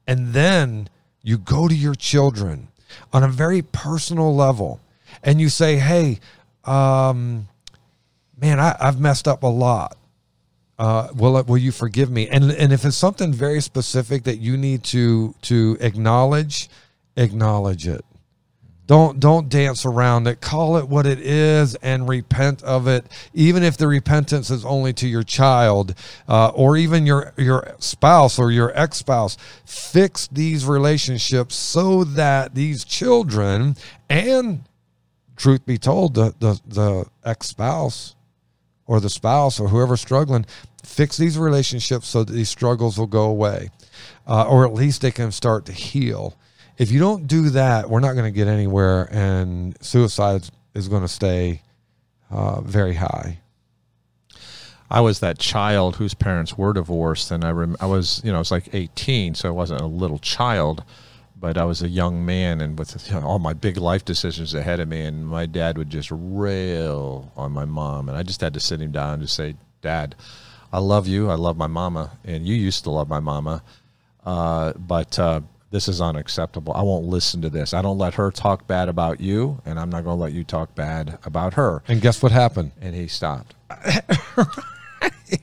Speaker 1: And then you go to your children on a very personal level and you say, hey, um, man, I, I've messed up a lot uh, will will you forgive me? And and if it's something very specific that you need to to acknowledge, acknowledge it. Don't don't dance around it. Call it what it is and repent of it. Even if the repentance is only to your child, uh, or even your your spouse or your ex spouse, fix these relationships so that these children and, truth be told, the the, the ex spouse or the spouse or whoever's struggling, fix these relationships so that these struggles will go away, uh, or at least they can start to heal. If you don't do that, we're not going to get anywhere, and suicide is going to stay uh, very high.
Speaker 2: I was that child whose parents were divorced, and I rem- I was you know I was like 18, so I wasn't a little child, but I was a young man, and with you know, all my big life decisions ahead of me, and my dad would just rail on my mom, and I just had to sit him down and just say, "Dad, I love you. I love my mama, and you used to love my mama, uh, but uh, this is unacceptable. I won't listen to this. I don't let her talk bad about you, and I'm not going to let you talk bad about her.
Speaker 1: And guess what happened?
Speaker 2: And he stopped. right.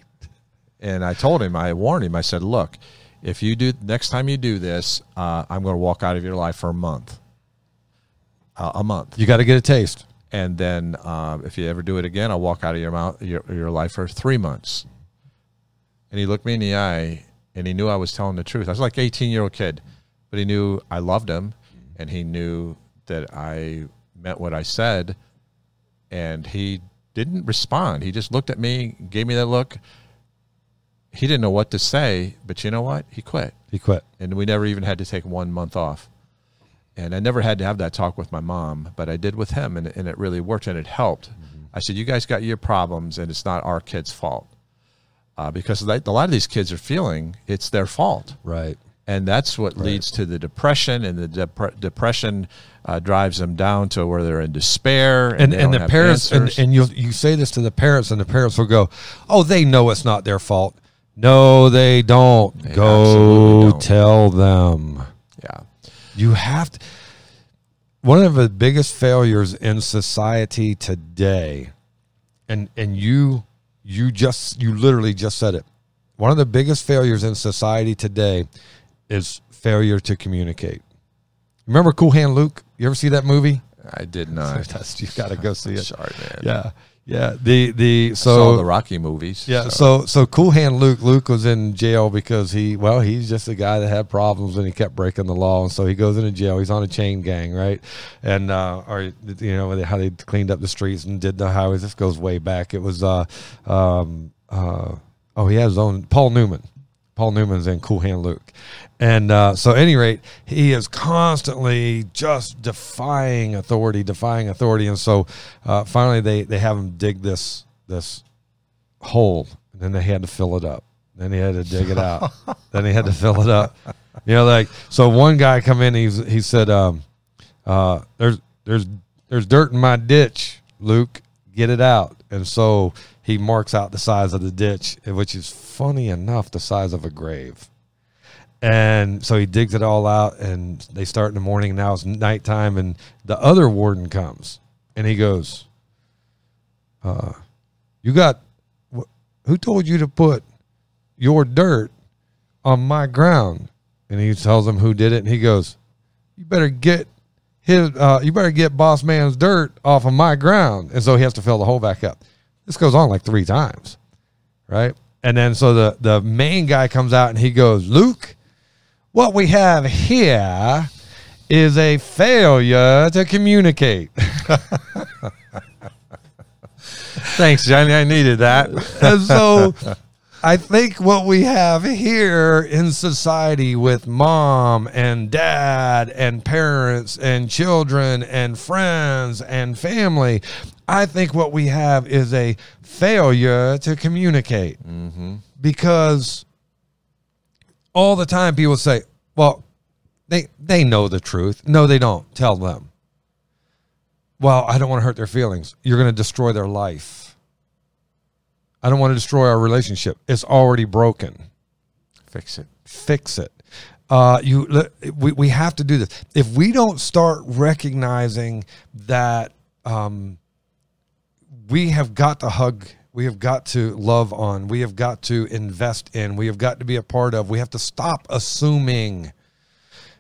Speaker 2: And I told him, I warned him. I said, "Look, if you do next time you do this, uh, I'm going to walk out of your life for a month. Uh, a month."
Speaker 1: You got to get a taste.
Speaker 2: and then uh, if you ever do it again, I'll walk out of your mouth your, your life for three months. And he looked me in the eye, and he knew I was telling the truth. I was like 18 year old kid, but he knew I loved him, and he knew that I meant what I said, and he didn't respond. He just looked at me, gave me that look. He didn't know what to say, but you know what? He quit
Speaker 1: He quit.
Speaker 2: and we never even had to take one month off. And I never had to have that talk with my mom, but I did with him, and, and it really worked and it helped. I said, "You guys got your problems, and it's not our kids' fault, uh, because they, a lot of these kids are feeling it's their fault,
Speaker 1: Right.
Speaker 2: And that's what leads to the depression, and the dep- depression uh, drives them down to where they're in despair, and
Speaker 1: And and the parents and, and you you say this to the parents and the parents will go, "Oh, they know it's not their fault." No, they don't.
Speaker 2: They
Speaker 1: go
Speaker 2: don't.
Speaker 1: tell them.
Speaker 2: yeah,
Speaker 1: You have to. One of the biggest failures in society today, and and you you just you literally just said it. One of the biggest failures in society today is failure to communicate. Remember Cool Hand Luke? You ever see that movie?
Speaker 2: I did not.
Speaker 1: That's, you got to go see it.
Speaker 2: Sorry, man.
Speaker 1: Yeah, yeah. The the so
Speaker 2: the Rocky movies.
Speaker 1: yeah, so so Cool Hand Luke Luke was in jail because he well he's just a guy that had problems and he kept breaking the law and so he goes into jail. He's on a chain gang, right? And uh, or you know how they cleaned up the streets and did the highways. This goes way back. It was uh um uh oh he has his own Paul Newman. Paul Newman's in Cool Hand Luke. And uh, so, at any rate, he is constantly just defying authority, defying authority. And so, uh, finally, they, they have him dig this this hole, and then they had to fill it up. Then he had to dig it out. then he had to fill it up. You know, like so. One guy come in. He's he said, um, uh, "There's there's there's dirt in my ditch, Luke. Get it out." And so he marks out the size of the ditch, which is funny enough the size of a grave. And so he digs it all out, and they start in the morning. Now it's nighttime, and the other warden comes, and he goes, uh, "You got who told you to put your dirt on my ground?" And he tells him who did it, and he goes, "You better get his, uh, you better get boss man's dirt off of my ground." And so he has to fill the hole back up. This goes on like three times, right? And then so the the main guy comes out and he goes, "Luke, what we have here is a failure to communicate.
Speaker 2: Thanks, Johnny. I needed that.
Speaker 1: and so I think what we have here in society with mom and dad and parents and children and friends and family, I think what we have is a failure to communicate. Because all the time people say, well, they, they know the truth. No, they don't. Tell them. Well, I don't want to hurt their feelings. You're going to destroy their life. I don't want to destroy our relationship. It's already broken.
Speaker 2: Fix it.
Speaker 1: Fix it. Uh, you, we, we have to do this. If we don't start recognizing that um, we have got to hug, we have got to love on, we have got to invest in, we have got to be a part of, we have to stop assuming,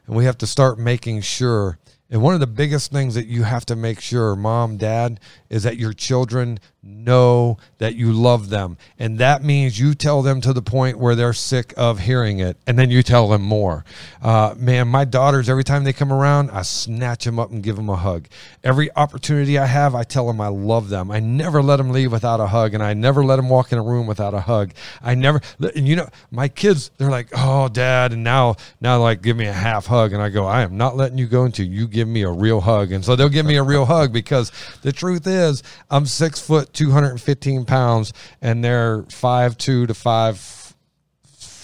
Speaker 1: and we have to start making sure. And one of the biggest things that you have to make sure, mom, dad, is that your children know that you love them. And that means you tell them to the point where they're sick of hearing it. And then you tell them more. Uh, man, my daughters, every time they come around, I snatch them up and give them a hug. Every opportunity I have, I tell them I love them. I never let them leave without a hug. And I never let them walk in a room without a hug. I never, and you know, my kids, they're like, oh, dad. And now, now, like, give me a half hug. And I go, I am not letting you go until you give me a real hug. And so they'll give me a real hug because the truth is, I'm six foot, 215 pounds, and they're five two to five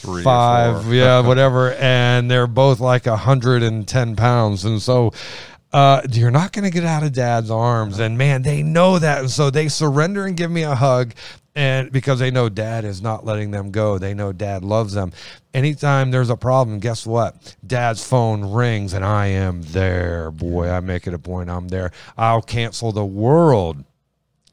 Speaker 2: Three
Speaker 1: five, yeah, whatever, and they're both like a hundred and ten pounds, and so uh, you're not going to get out of dad's arms, and man, they know that, and so they surrender and give me a hug, and because they know dad is not letting them go, they know dad loves them. Anytime there's a problem, guess what? Dad's phone rings, and I am there. Boy, I make it a point. I'm there. I'll cancel the world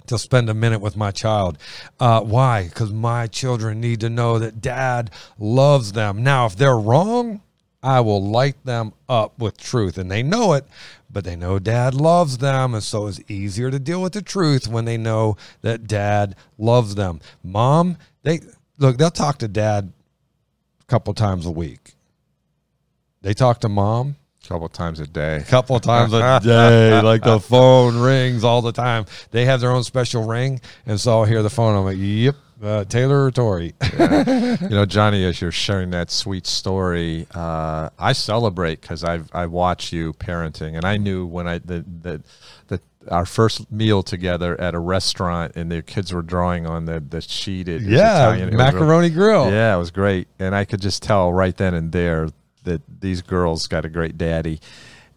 Speaker 1: to spend a minute with my child. Uh, why? Because my children need to know that dad loves them. Now, if they're wrong, I will light them up with truth, and they know it, but they know dad loves them, and so it's easier to deal with the truth when they know that dad loves them. Mom, they look, they'll talk to dad a couple times a week. They talk to mom
Speaker 2: couple times a day.
Speaker 1: couple times a day. Like the phone rings all the time. They have their own special ring, and so I'll hear the phone. I'm like, "Yep, uh, Taylor or Tori."
Speaker 2: you know, Johnny, as you're sharing that sweet story, uh, I celebrate because I've I watch you parenting, and I knew when I the the the our first meal together at a restaurant, and the kids were drawing on the the sheet. It
Speaker 1: yeah,
Speaker 2: Italian. It
Speaker 1: macaroni grill.
Speaker 2: Yeah, it was great, and I could just tell right then and there that these girls got a great daddy,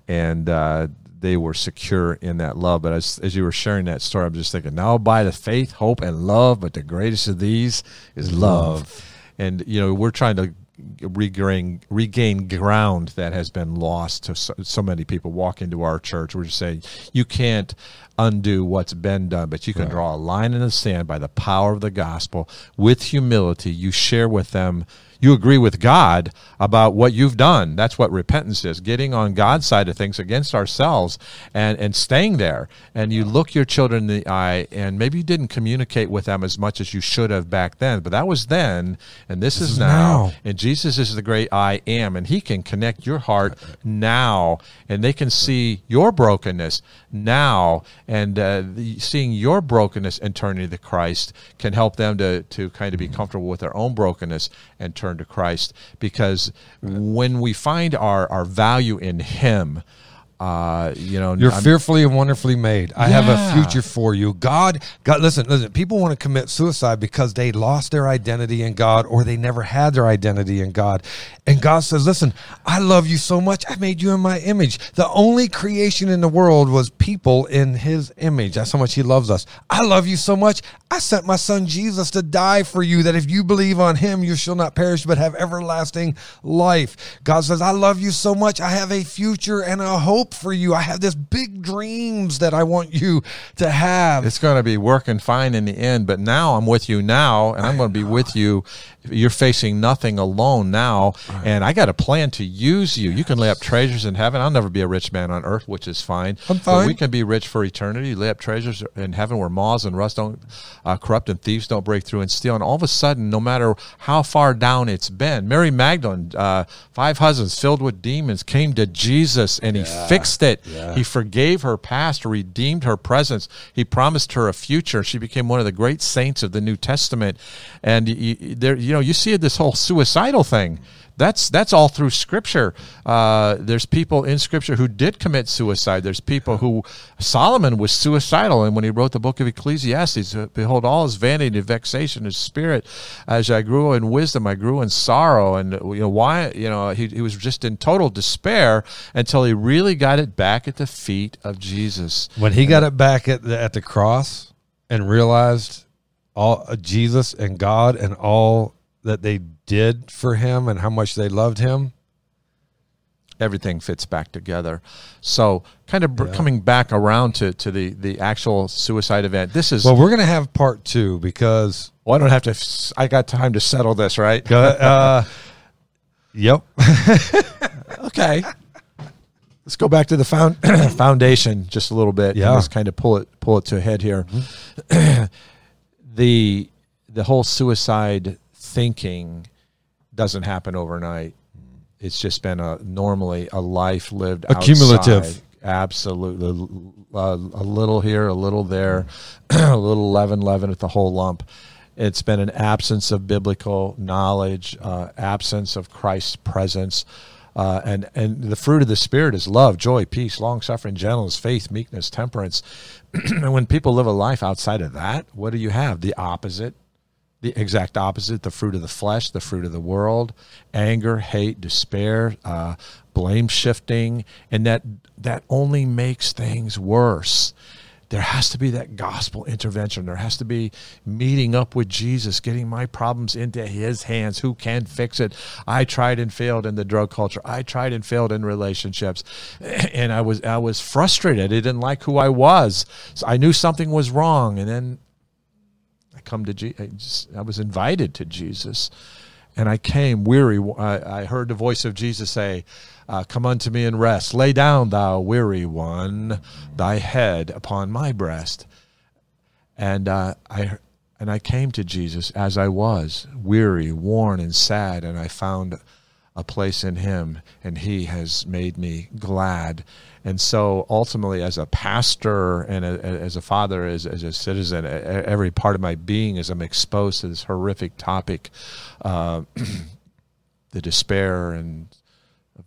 Speaker 2: and uh, they were secure in that love. But as as you were sharing that story, I'm just thinking now by the faith, hope, and love, but the greatest of these is love, and you know we're trying to regain regain ground that has been lost to so, so many people walk into our church. We're just saying you can't undo what's been done but you can draw a line in the sand by the power of the gospel. With humility you share with them you agree with God about what you've done. That's what repentance is getting on God's side of things against ourselves and, and staying there. And you look your children in the eye, and maybe you didn't communicate with them as much as you should have back then, but that was then, and this, is,
Speaker 1: is
Speaker 2: now.
Speaker 1: now.
Speaker 2: And Jesus is the great I am, and He can connect your heart now, and they can see your brokenness now, and uh, the, seeing your brokenness and turning to Christ can help them to, to kind of be comfortable with their own brokenness and turn to Christ. Because when we find our, our value in Him, uh, you know,
Speaker 1: You're
Speaker 2: I'm-
Speaker 1: fearfully and wonderfully made. I have a future for you. God, God, listen, listen. People want to commit suicide because they lost their identity in God or they never had their identity in God. And God says, listen, I love you so much. I made you in my image. The only creation in the world was people in his image. That's how much he loves us. I love you so much. I sent my son Jesus to die for you that if you believe on him, you shall not perish but have everlasting life. God says, I love you so much. I have a future and a hope hope for you. I have this big dreams that I want you to have.
Speaker 2: It's going to be working fine in the end, but now I'm with you now, and I'm going to be with you. You're facing nothing alone now, and I got a plan to use you. You can lay up treasures in heaven. I'll never be a rich man on earth, which is fine.
Speaker 1: I'm
Speaker 2: But
Speaker 1: fine.
Speaker 2: we can be rich for eternity. Lay up treasures in heaven where moths and rust don't uh, corrupt and thieves don't break through and steal. And all of a sudden, no matter how far down it's been, Mary Magdalene, uh, five husbands filled with demons, came to Jesus and he fixed it.
Speaker 1: Yeah.
Speaker 2: He forgave her past, redeemed her presence. He promised her a future. She became one of the great saints of the New Testament. And you- there, you know, you see this whole suicidal thing. That's that's all through Scripture. Uh, there's people in Scripture who did commit suicide. There's people who Solomon was suicidal, and when he wrote the book of Ecclesiastes, uh, behold, all his vanity and vexation, his spirit. As I grew in wisdom, I grew in sorrow, and you know why? You know he, he was just in total despair until he really got it back at the feet of Jesus.
Speaker 1: when he got it back at the, at the cross and realized all uh, Jesus and God and all that they did for him and how much they loved him.
Speaker 2: everything fits back together. So, kind of br- coming back around to, to the, the actual suicide event. This is
Speaker 1: Well, we're gonna have part two because
Speaker 2: well, I don't have to. s- I got time to settle this, right?
Speaker 1: uh, yep,
Speaker 2: Okay. Let's go back to the found, foundation just a little bit.
Speaker 1: Yeah.
Speaker 2: Just kind of pull it pull it to a head here. the the whole suicide thinking doesn't happen overnight. It's just been a normally a life lived
Speaker 1: Accumulative.
Speaker 2: outside. Absolutely, a, a little here, a little there, a little leaven, leaven at the whole lump. It's been an absence of biblical knowledge, uh, absence of Christ's presence, uh, and and the fruit of the spirit is love, joy, peace, long suffering, gentleness, faith, meekness, temperance. and when people live a life outside of that, what do you have? The opposite the exact opposite the fruit of the flesh the fruit of the world anger hate despair uh, blame shifting and that that only makes things worse. There has to be that gospel intervention. There has to be meeting up with jesus getting my problems into his hands. Who can fix it? I tried and failed in the drug culture. I tried and failed in relationships. And i was i was frustrated. I didn't like who i was. So i knew something was wrong. And then I come to Jesus. I, was invited to Jesus, and I came weary. I, I heard the voice of Jesus say, uh, "Come unto me and rest. Lay down, thou weary one, thy head upon my breast." And uh, I and I came to Jesus as I was, weary, worn, and sad, and I found a place in Him, and He has made me glad. And so, ultimately, as a pastor and a, as a father, as, as a citizen, every part of my being, as I'm exposed to this horrific topic, uh, the despair and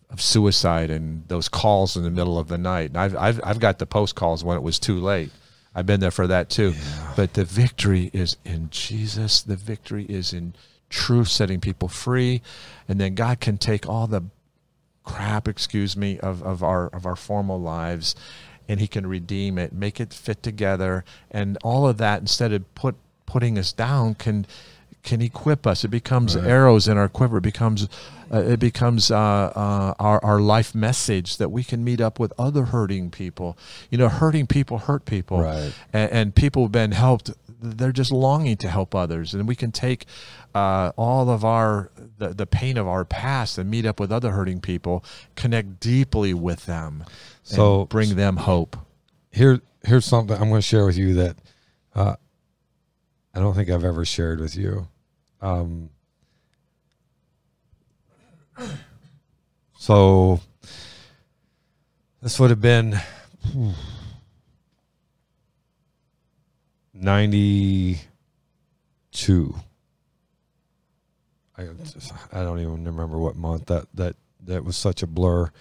Speaker 2: of suicide and those calls in the middle of the night. And I've, I've, I've got the post calls when it was too late. I've been there for that too. But the victory is in Jesus. The victory is in truth, setting people free. And then God can take all the crap, excuse me, of, of our of our formal lives and he can redeem it, make it fit together, and all of that instead of put putting us down can can equip us. It becomes arrows in our quiver. It becomes uh, it becomes uh, uh, our our life message that we can meet up with other hurting people. You know, hurting people hurt people,
Speaker 1: Right.
Speaker 2: and, and people have been helped. They're just longing to help others, and we can take uh, all of our the, the pain of our past and meet up with other hurting people, connect deeply with them,
Speaker 1: so
Speaker 2: bring them hope.
Speaker 1: Here, here's something I'm going to share with you that uh, I don't think I've ever shared with you. Um, so this would have been 92 I I don't even remember what month that that that was such a blur.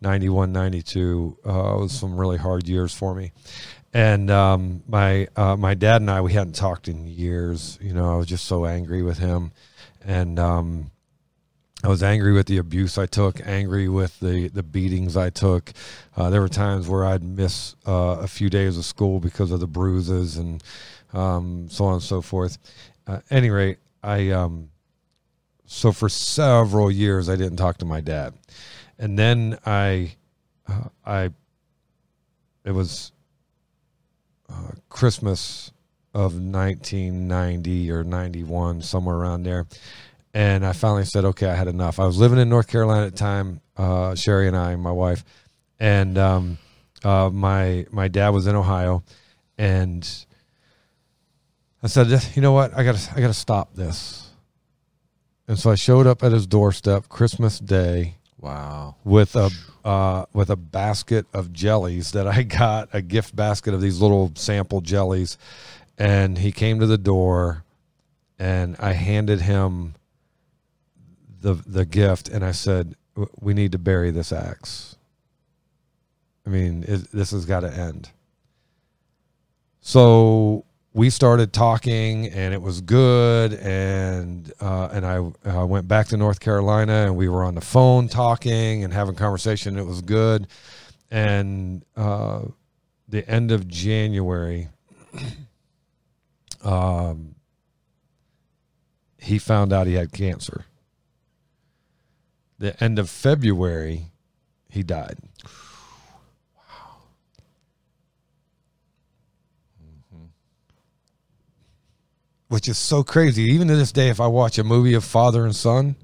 Speaker 1: 91, 92 uh, was some really hard years for me. And um, my uh, my dad and I we hadn't talked in years. You know, I was just so angry with him, and um, I was angry with the abuse I took, angry with the the beatings I took. Uh, there were times where I'd miss uh, a few days of school because of the bruises and um, so on and so forth. Uh, any rate, I um, so for several years I didn't talk to my dad, and then I uh, I it was uh, Christmas of 1990 or 91, somewhere around there. And I finally said, okay, I had enough. I was living in North Carolina at the time, uh, Sherry and I, my wife, and um, uh, my my dad was in Ohio, and I said, you know what, I got to I got to stop this. And so I showed up at his doorstep Christmas Day
Speaker 2: Wow.
Speaker 1: with a uh, with a basket of jellies that I got a gift basket of these little sample jellies, and he came to the door, and I handed him the the gift, and I said, "We need to bury this axe. I mean, it, this has got to end." So we started talking and it was good and uh, and I uh, went back to North Carolina and we were on the phone talking and having conversation. It was good. And uh, the end of January um, he found out he had cancer. The end of February he died which is so crazy. Even to this day, if I watch a movie of father and son,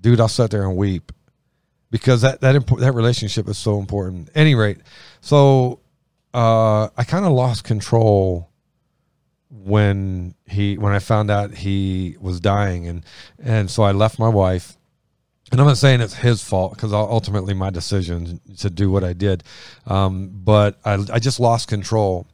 Speaker 1: dude, I'll sit there and weep because that that that relationship is so important. Any rate, so uh, I kind of lost control when he when I found out he was dying, and and so I left my wife. And I'm not saying it's his fault because ultimately my decision to do what I did, um, but I, I just lost control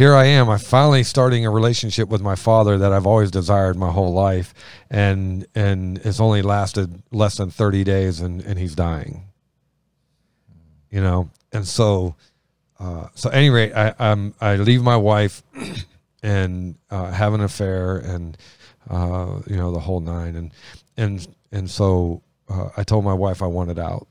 Speaker 1: here I am. I'm finally starting a relationship with my father that I've always desired my whole life, and and it's only lasted less than 30 days, and and he's dying. You know, and so, uh, so at any rate, I I'm, I leave my wife, and uh, have an affair, and uh, you know the whole nine, and and and so uh, I told my wife I wanted out.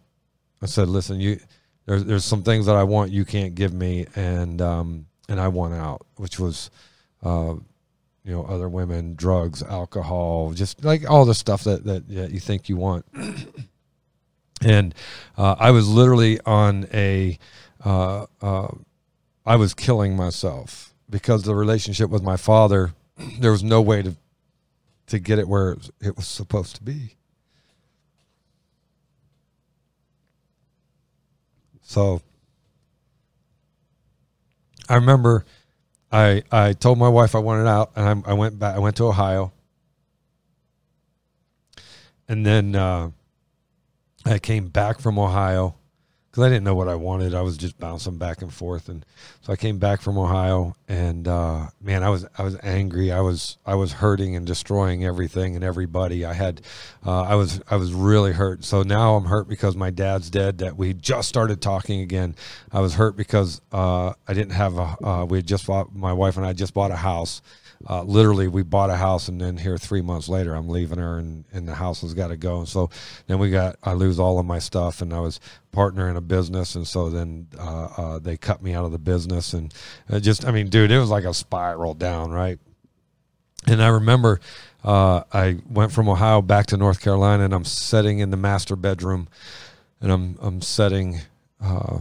Speaker 1: I said, listen, you there's there's some things that I want you can't give me, and um, and I want out, which was, uh, you know, other women, drugs, alcohol, just like all the stuff that that, that you think you want. and uh, I was literally on a, uh, uh, I was killing myself because the relationship with my father, there was no way to, to get it where it was supposed to be. So I remember I I told my wife I wanted out, and I, I went back. I went to Ohio, and then uh, I came back from Ohio because I didn't know what I wanted. I was just bouncing back and forth, and so I came back from Ohio, and uh, man, I was I was angry. I was I was hurting and destroying everything and everybody. I had uh, I was I was really hurt. So now I'm hurt because my dad's dead. That we just started talking again. I was hurt because uh, I didn't have a. Uh, we had just bought my wife and I just bought a house. Uh, literally, we bought a house, and then here three months later, I'm leaving her, and, and the house has got to go. And so then we got, I lose all of my stuff, and I was partner in a business, and so then uh, uh, they cut me out of the business, and just, I mean, dude, it was like a spiral down, right? And I remember uh, I went from Ohio back to North Carolina, and I'm sitting in the master bedroom, and I'm I'm sitting uh,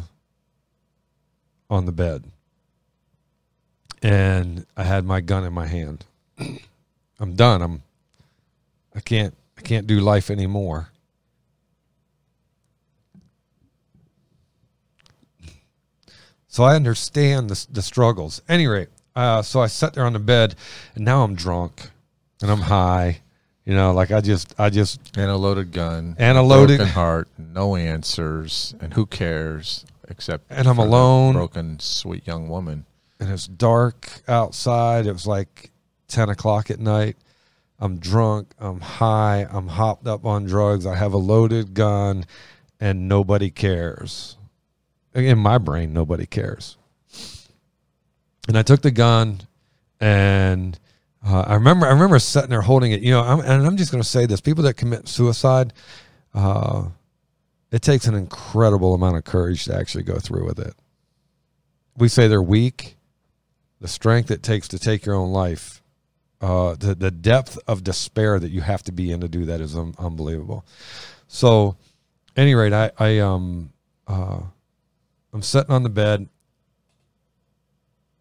Speaker 1: on the bed, and I had my gun in my hand. I'm done. I'm I can't I can't do life anymore. So I understand the the struggles. Any rate, uh, so I sat there on the bed, and now I'm drunk, and I'm high. You know, like I just I just
Speaker 2: And a loaded gun.
Speaker 1: And a loaded-
Speaker 2: broken heart. No answers. And who cares except
Speaker 1: And I'm alone.
Speaker 2: Broken, sweet young woman.
Speaker 1: And it's dark outside. It was like ten o'clock at night. I'm drunk. I'm high. I'm hopped up on drugs. I have a loaded gun, and nobody cares. In my brain, nobody cares. And I took the gun, and uh, I remember I remember sitting there holding it. You know, I'm, and I'm just going to say this: people that commit suicide, uh, it takes an incredible amount of courage to actually go through with it. We say they're weak. The strength it takes to take your own life, uh, the the depth of despair that you have to be in to do that is un- unbelievable. So, any rate, I I um uh, I'm sitting on the bed,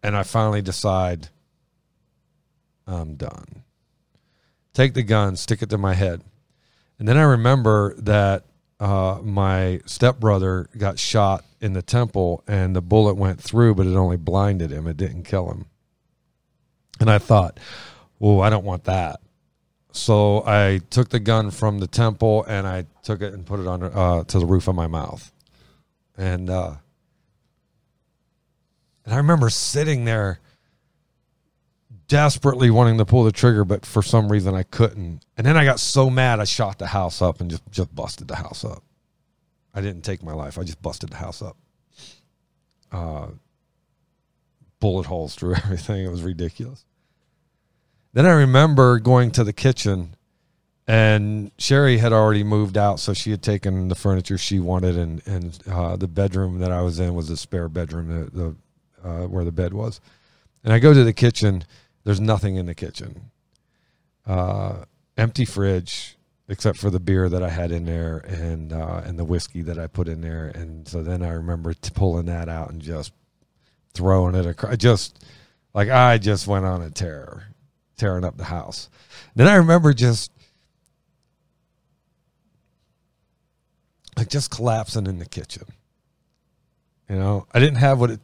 Speaker 1: and I finally decide I'm done. Take the gun, stick it to my head. And then I remember that uh, my stepbrother got shot in the temple and the bullet went through, but it only blinded him. It didn't kill him. And I thought, well, I don't want that. So I took the gun from the temple and I took it and put it on uh, to the roof of my mouth. And uh, and I remember sitting there desperately wanting to pull the trigger, but for some reason I couldn't. And then I got so mad I shot the house up and just, just busted the house up. I didn't take my life. I just busted the house up. Uh, bullet holes through everything. It was ridiculous. Then I remember going to the kitchen and Sherry had already moved out, so she had taken the furniture she wanted, and and uh, the bedroom that I was in was a spare bedroom, the, the uh, where the bed was. And I go to the kitchen. There's nothing in the kitchen. Uh, empty fridge, except for the beer that I had in there and uh, and the whiskey that I put in there. And so then I remember t- pulling that out and just throwing it across. Just like I just went on a tear, tearing up the house. Then I remember just like just collapsing in the kitchen. You know, I didn't have what it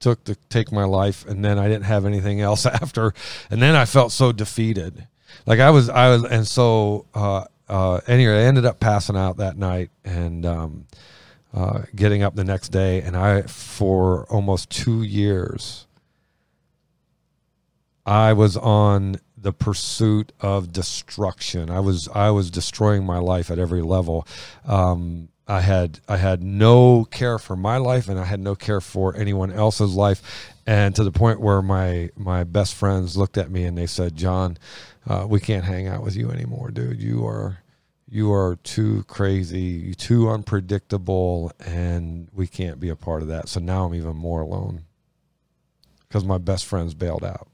Speaker 1: took to take my life, and then I didn't have anything else after, and then I felt so defeated. Like I was, I was, and so uh, uh, anyway, I ended up passing out that night and um, uh, getting up the next day, and I for almost two years, I was on the pursuit of destruction. I was I was destroying my life at every level. Um, I had I had no care for my life, and I had no care for anyone else's life, and to the point where my my best friends looked at me and they said, "John, uh, we can't hang out with you anymore, dude. You are." You are too crazy, too unpredictable, and we can't be a part of that. So now I'm even more alone because my best friends bailed out.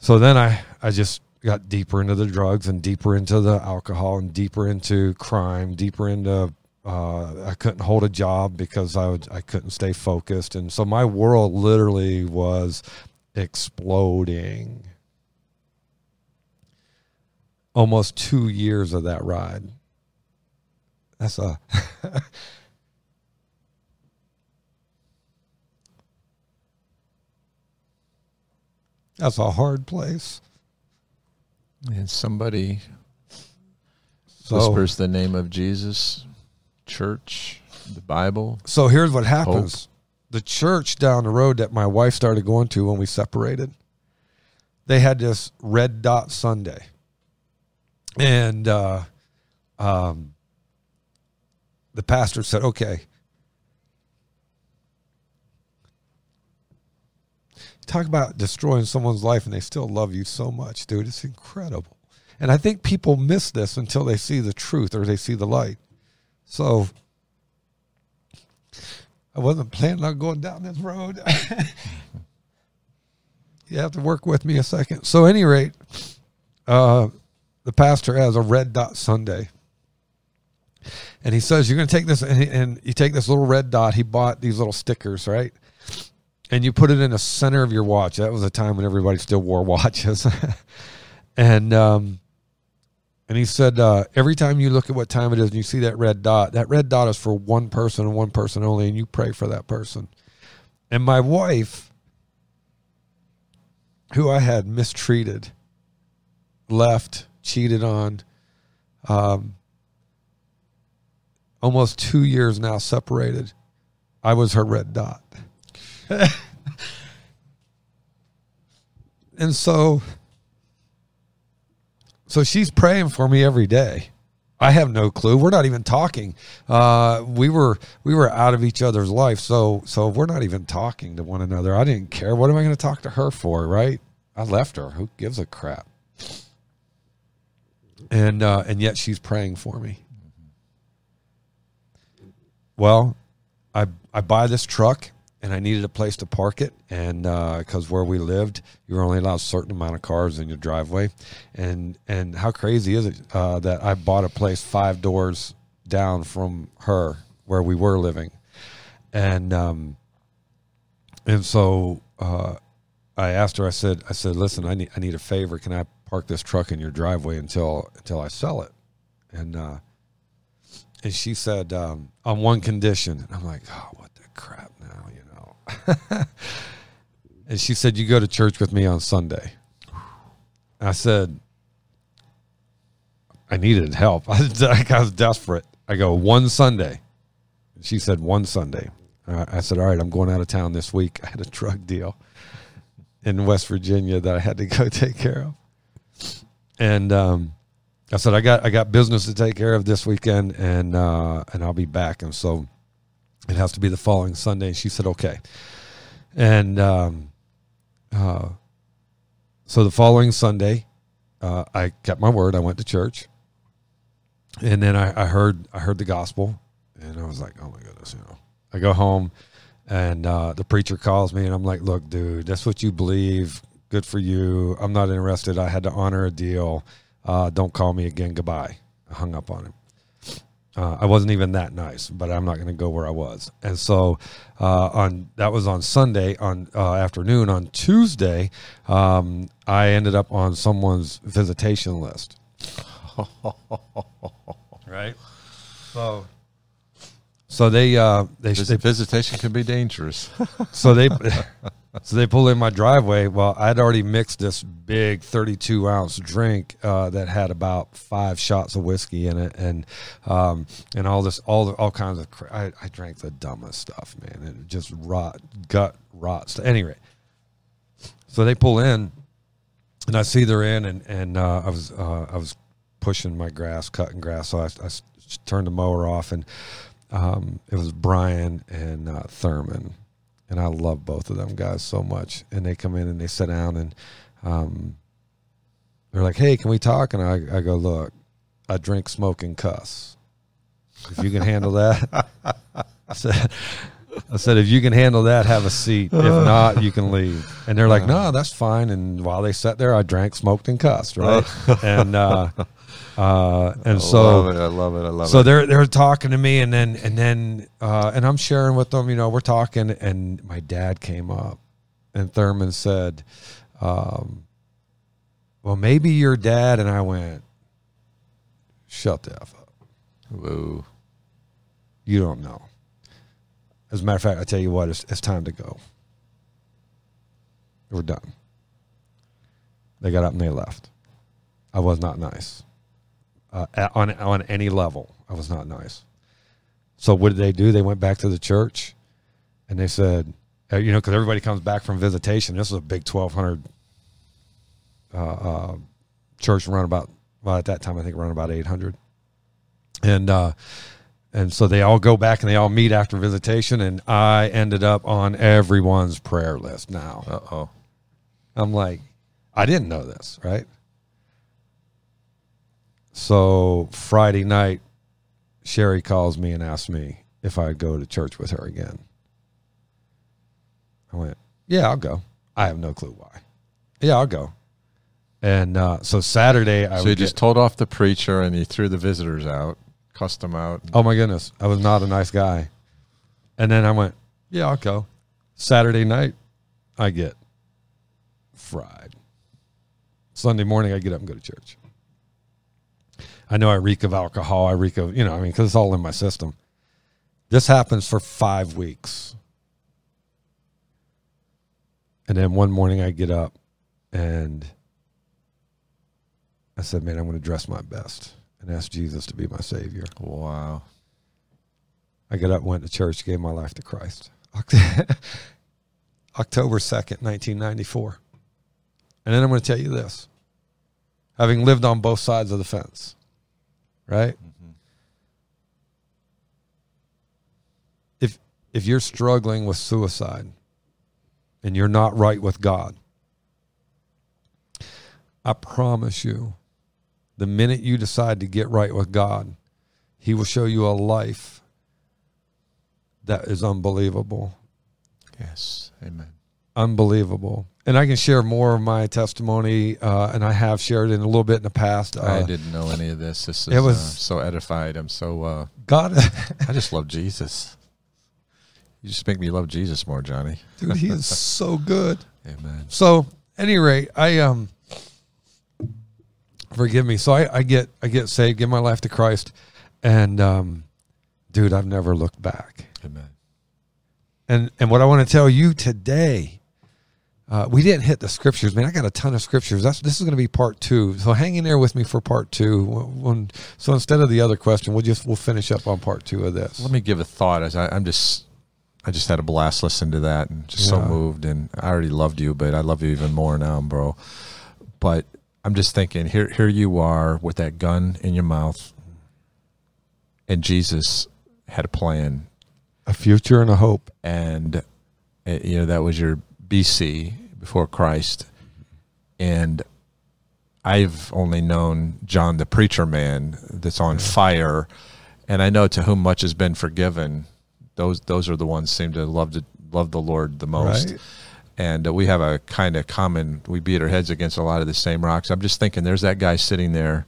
Speaker 1: So then I, I just got deeper into the drugs and deeper into the alcohol and deeper into crime, deeper into uh, I couldn't hold a job because I would, I couldn't stay focused, and so my world literally was exploding. Almost two years of that ride. That's a that's a hard place.
Speaker 2: And somebody
Speaker 1: So,
Speaker 2: whispers the name of Jesus, church, the Bible.
Speaker 1: so here's what happens. The church down the road that my wife started going to when we separated, they had this red dot Sunday. And uh, um, the pastor said, okay. Talk about destroying someone's life and they still love you so much, dude. It's incredible. And I think people miss this until they see the truth or they see the light. So I wasn't planning on going down this road. you have to work with me a second. So, any rate, uh, the pastor has a red dot Sunday. And he says, You're going to take this, and, he- and you take this little red dot. He bought these little stickers, right? And you put it in the center of your watch. That was a time when everybody still wore watches. and, um, and he said, uh, every time you look at what time it is and you see that red dot, that red dot is for one person and one person only, and you pray for that person. And my wife, who I had mistreated, left, cheated on, um, almost two years now separated, I was her red dot. and so so she's praying for me every day. I have no clue. We're not even talking. Uh, we were we were out of each other's life, so so we're not even talking to one another. I didn't care. What am I going to talk to her for? Right? I left her. Who gives a crap? And uh, and yet she's praying for me. Well, I I buy this truck and I needed a place to park it, and because where we lived, you were only allowed a certain amount of cars in your driveway, and and how crazy is it uh, that I bought a place five doors down from her where we were living, and um, and so uh, I asked her. I said, I said, listen, I need I need a favor. Can I park this truck in your driveway until until I sell it? And uh, and she said um, on one condition. And I'm like, oh, what the crap. and she said, you go to church with me on Sunday. I said, I needed help. I was, desperate. I go one Sunday. She said one Sunday. I said, all right, I'm going out of town this week. I had a drug deal in West Virginia that I had to go take care of. And um, I said, I got I got business to take care of this weekend, and uh, and I'll be back. And so it has to be the following Sunday. And she said, okay. And um, uh, so the following Sunday, uh, I kept my word. I went to church, and then I, I heard I heard the gospel, and I was like, oh my goodness, you know. I go home, and uh, the preacher calls me, and I'm like, look, dude, that's what you believe. Good for you. I'm not interested. I had to honor a deal. Uh, don't call me again. Goodbye. I hung up on him. Uh, I wasn't even that nice, but I'm not going to go where I was. And so, uh, on that was on Sunday on uh, afternoon. On Tuesday, um, I ended up on someone's visitation list. right. So, so they uh, they,
Speaker 2: Vis-
Speaker 1: they
Speaker 2: visitation can be dangerous.
Speaker 1: so they so they pull in my driveway. Well, I'd already mixed this big 32 ounce drink uh, that had about five shots of whiskey in it, and um, and all this all the, all kinds of. Cra- I, I drank the dumbest stuff, man. It just rot gut rot stuff. Anyway, so they pull in, and I see they're in, and and uh, I was uh, I was pushing my grass, cutting grass, so I turned the mower off, and um, it was Brian and uh, Thurman, and I love both of them guys so much. And they come in and they sit down, and um, they're like, "Hey, can we talk?" And I, I go, "Look, I drink, smoke, and cuss. If you can handle that." I said, I said, if you can handle that, have a seat. If not, you can leave. And they're like, no, that's fine. And while they sat there, I drank, smoked, and cussed, right? and uh, uh, and so
Speaker 2: I
Speaker 1: so
Speaker 2: love it. I love it. I love
Speaker 1: so
Speaker 2: it.
Speaker 1: So they're they're talking to me, and then and then uh, and I'm sharing with them. You know, we're talking, and my dad came up, and Thurman said, um, "Well, maybe your dad." And I went, "Shut the f up!
Speaker 2: Whoa.
Speaker 1: You don't know." As a matter of fact, I tell you what, it's, it's time to go. We're done. They got up and they left. I was not nice uh, at- on on any level. I was not nice. So what did they do? They went back to the church, and they said, uh, you know, because everybody comes back from visitation. This was a big twelve hundred uh, uh, church around about well at that time I think around about eight hundred, and uh, and so they all go back and they all meet after visitation, and I ended up on everyone's prayer list. Now
Speaker 2: Uh oh.
Speaker 1: I'm like, I didn't know this, right? So Friday night, Sherry calls me and asks me if I'd go to church with her again. I went, Yeah, I'll go. I have no clue why. Yeah, I'll go. And uh, so Saturday, I
Speaker 2: So you just
Speaker 1: get-
Speaker 2: told off the preacher and you threw the visitors out, cussed them out.
Speaker 1: Oh my goodness, I was not a nice guy. And then I went, yeah, I'll go. Saturday night, I get fried. Sunday morning, I get up and go to church. I know I reek of alcohol. I reek of, you know, I mean, because it's all in my system. This happens for five weeks. And then one morning, I get up and I said, man, I'm going to dress my best and ask Jesus to be my Savior.
Speaker 2: Wow.
Speaker 1: I got up, went to church, gave my life to Christ. October 2nd, 1994. And then I'm going to tell you this having lived on both sides of the fence, right? Mm-hmm. If, if you're struggling with suicide and you're not right with God, I promise you, the minute you decide to get right with God, He will show you a life that is unbelievable.
Speaker 2: Yes. Amen.
Speaker 1: Unbelievable. And I can share more of my testimony, uh, and I have shared it a little bit in the past. Uh,
Speaker 2: I didn't know any of this. This is
Speaker 1: it was-
Speaker 2: uh, so edified. I'm so. Uh,
Speaker 1: God,
Speaker 2: I just love Jesus. You just make me love Jesus more, Johnny.
Speaker 1: dude. He is so good.
Speaker 2: Amen.
Speaker 1: So, any rate, I um, forgive me. So I, I get I get saved, give my life to Christ, and um, dude, I've never looked back.
Speaker 2: Amen.
Speaker 1: And and what I want to tell you today, uh, we didn't hit the scriptures, man. I got a ton of scriptures. That's this is going to be part two. So hang in there with me for part two. When, so instead of the other question, we'll just we'll finish up on part two of this.
Speaker 2: Let me give a thought as I, I'm just I just had a blast listening to that and just so moved and I already loved you, but I love you even more now, bro. But I'm just thinking here here you are with that gun in your mouth and Jesus had a plan
Speaker 1: A future and a hope.
Speaker 2: and uh, you know that was your BC before Christ, and I've only known John the preacher man that's on fire, and I know to whom much has been forgiven. Those those are the ones seem to love to love the Lord the most.
Speaker 1: Right.
Speaker 2: And uh, we have a kind of common. We beat our heads against a lot of the same rocks. I'm just thinking, there's that guy sitting there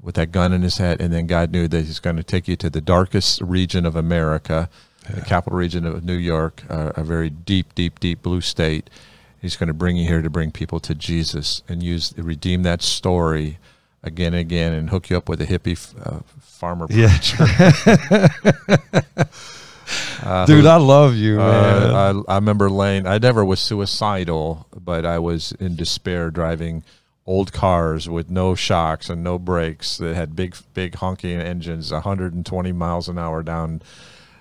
Speaker 2: with that gun in his head, and then God knew that He's going to take you to the darkest region of America, the capital region of New York, uh, a very deep, deep, deep blue state. He's going to bring you here to bring people to Jesus and use redeem that story again and again, and hook you up with a hippie uh, farmer
Speaker 1: Yeah.
Speaker 2: Uh,
Speaker 1: Dude, I love you, man.
Speaker 2: uh, I, I remember laying. I never was suicidal, but I was in despair driving old cars with no shocks and no brakes that had big, big honking engines, 120 miles an hour down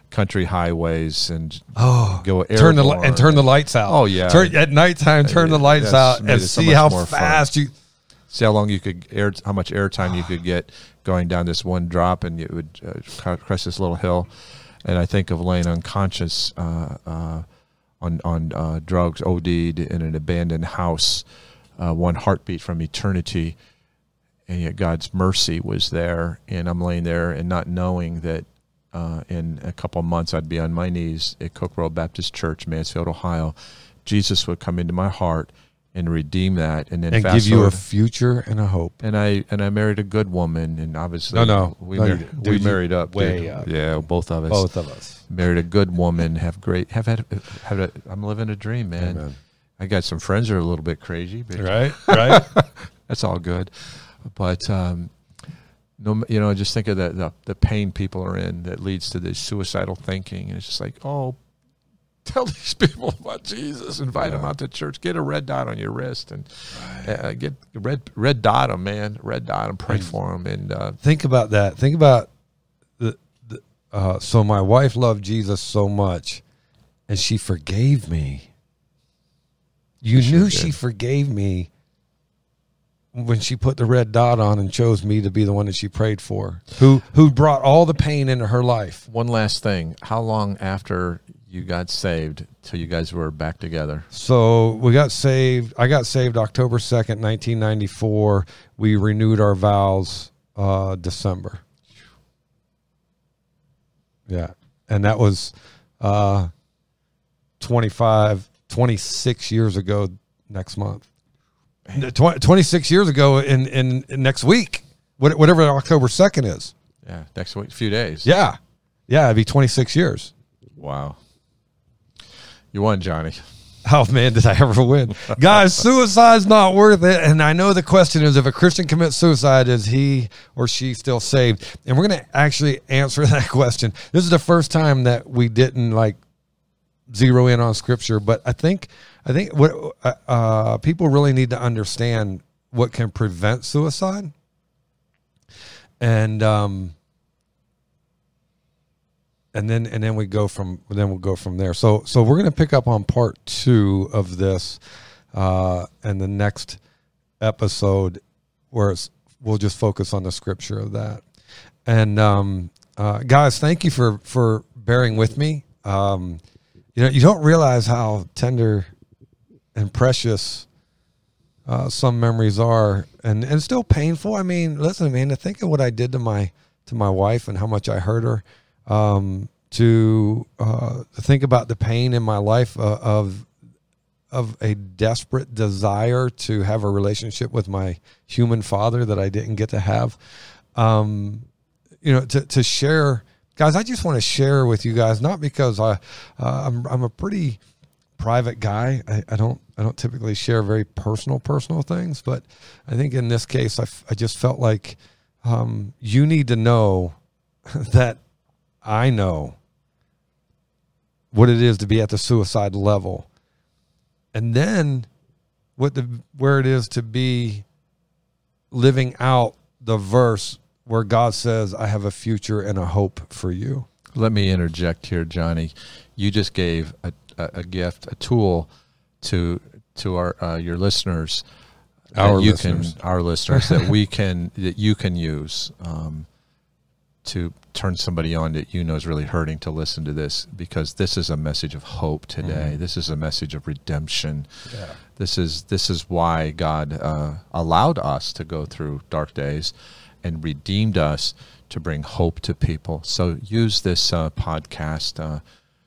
Speaker 2: country highways, and
Speaker 1: oh,
Speaker 2: go
Speaker 1: turn the li- and turn the lights out.
Speaker 2: Oh, yeah.
Speaker 1: turn at nighttime. Turn the lights
Speaker 2: That's
Speaker 1: out and
Speaker 2: it so
Speaker 1: see how
Speaker 2: more fun.
Speaker 1: fast you.
Speaker 2: see how long you could air, how much airtime you could get going down this one drop, and you would uh, crest this little hill. And I think of laying unconscious uh, uh, on on uh, drugs, OD'd in an abandoned house, uh, one heartbeat from eternity, and yet God's mercy was there, and I'm laying there and not knowing that. Uh, in a couple of months, I'd be on my knees at Cook Road Baptist Church, Mansfield, Ohio. Jesus would come into my heart and redeem that, and then
Speaker 1: and
Speaker 2: fast
Speaker 1: give you a future and a hope.
Speaker 2: and I and I married a good woman, and obviously
Speaker 1: No, no.
Speaker 2: we
Speaker 1: No,
Speaker 2: mar-
Speaker 1: didn't.
Speaker 2: we married up,
Speaker 1: way up.
Speaker 2: Yeah, both of us.
Speaker 1: Both of us.
Speaker 2: married a good woman. Have great. Have had. Have a, I'm living a dream, man.
Speaker 1: Amen.
Speaker 2: I got some friends that are a little bit crazy, but
Speaker 1: Right, right.
Speaker 2: that's all good. But um, no, you know, just think of the, the the pain people are in that leads to this suicidal thinking, and it's just like, oh, tell these people about Jesus, invite them out to church, get a red dot on your wrist, and uh, get red red dot them, man, red dot them, pray
Speaker 1: And-
Speaker 2: for them, and uh,
Speaker 1: Think about that. Think about the. the uh, so my wife loved Jesus so much, and she forgave me. You
Speaker 2: She
Speaker 1: knew
Speaker 2: did.
Speaker 1: she forgave me when she put the red dot on and chose me to be the one that she prayed for. Who who brought all the pain into her life.
Speaker 2: One last thing. How long after you got saved till you guys were back together?
Speaker 1: So we got saved. I got saved October second, nineteen ninety four. We renewed our vows uh, December. Yeah, and that was uh, 25, 26 years ago. Next month, Tw- twenty six years ago in, in in next week, whatever October second is.
Speaker 2: Yeah, next week, few days.
Speaker 1: Yeah, yeah, it'd be twenty six years.
Speaker 2: Wow. You won, Johnny.
Speaker 1: Oh man, did I ever win? Guys, suicide's not worth it. And I know the question is if a Christian commits suicide, is he or she still saved? And we're gonna actually answer that question. This is the first time that we didn't like zero in on scripture, but I think I think what uh, uh, people really need to understand what can prevent suicide. And um and then and then we go from then we'll go from there. So so we're going to pick up on part two of this, uh, and the next episode where it's, we'll just focus on the scripture of that. And um, uh, guys, thank you for for bearing with me. Um, you know, you don't realize how tender and precious uh, some memories are, and and still painful. I mean, listen, man, to think of what I did to my to my wife and how much I hurt her um, to uh, think about the pain in my life uh, of of a desperate desire to have a relationship with my human father that I didn't get to have. Um, you know, to to share guys, I just want to share with you guys, not because I, uh, I'm, I'm a pretty private guy. I, I, don't, I don't typically share very personal, personal things, but I think in this case, I, f- I just felt like um, you need to know that I know what it is to be at the suicide level, and then what the where it is to be living out the verse where God says, I have a future and a hope for you.
Speaker 2: Let me interject here, Johnny. You just gave a, a, a gift, a tool to to our uh, your listeners.
Speaker 1: Our
Speaker 2: you
Speaker 1: listeners.
Speaker 2: can our listeners that we can that you can use um, to turn somebody on that you know is really hurting to listen to this because this is a message of hope today.
Speaker 1: Mhm.
Speaker 2: This is a message of redemption.
Speaker 1: Yeah.
Speaker 2: This is this is why God uh, allowed us to go through dark days and redeemed us to bring hope to people. So use this uh, podcast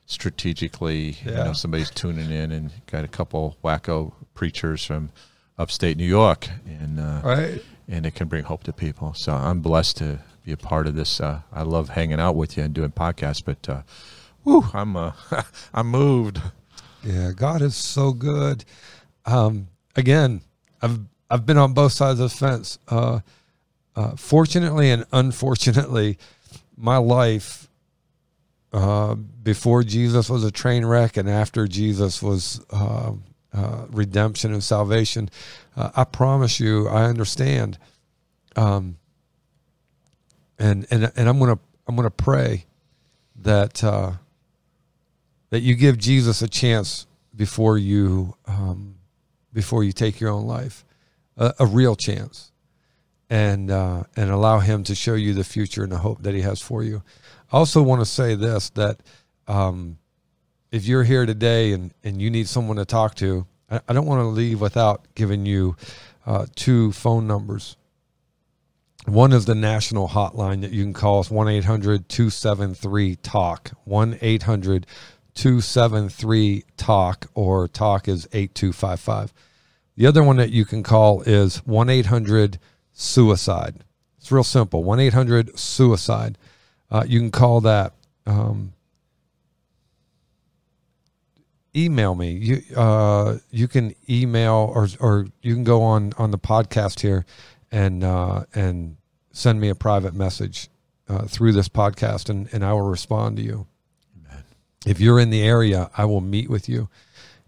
Speaker 2: strategically. You know, somebody's tuning in and got a couple wacko preachers from upstate New York, and uh,
Speaker 1: Right.
Speaker 2: and it can bring hope to people. So I'm blessed to be a part of this. Uh, I love hanging out with you and doing podcasts, but uh, whew, I'm uh, I'm moved.
Speaker 1: Yeah. God is so good. Um, again, I've, I've been on both sides of the fence. Uh, uh, fortunately and unfortunately, my life uh, before Jesus was a train wreck and after Jesus was uh, uh, redemption and salvation, uh, I promise you, I understand. Um, and and and I'm gonna I'm gonna pray that uh, that you give Jesus a chance before you um, before you take your own life, a, a real chance, and and allow Him to show you the future and the hope that He has for you. I also want to say this that um, if you're here today and and you need someone to talk to, I, don't want to leave without giving you uh, two phone numbers. One is the national hotline that you can call us 1 800 273 TALK. 1 800 273 TALK, or TALK is 8255. The other one that you can call is 1 800 Suicide. It's real simple 1 800 Suicide. Uh, you can call that. Um, email me. You uh, you can email or or you can go on on the podcast here and uh, and send me a private message uh, through this podcast, and and I will respond to you.
Speaker 2: Amen.
Speaker 1: If you're in the area, I will meet with you.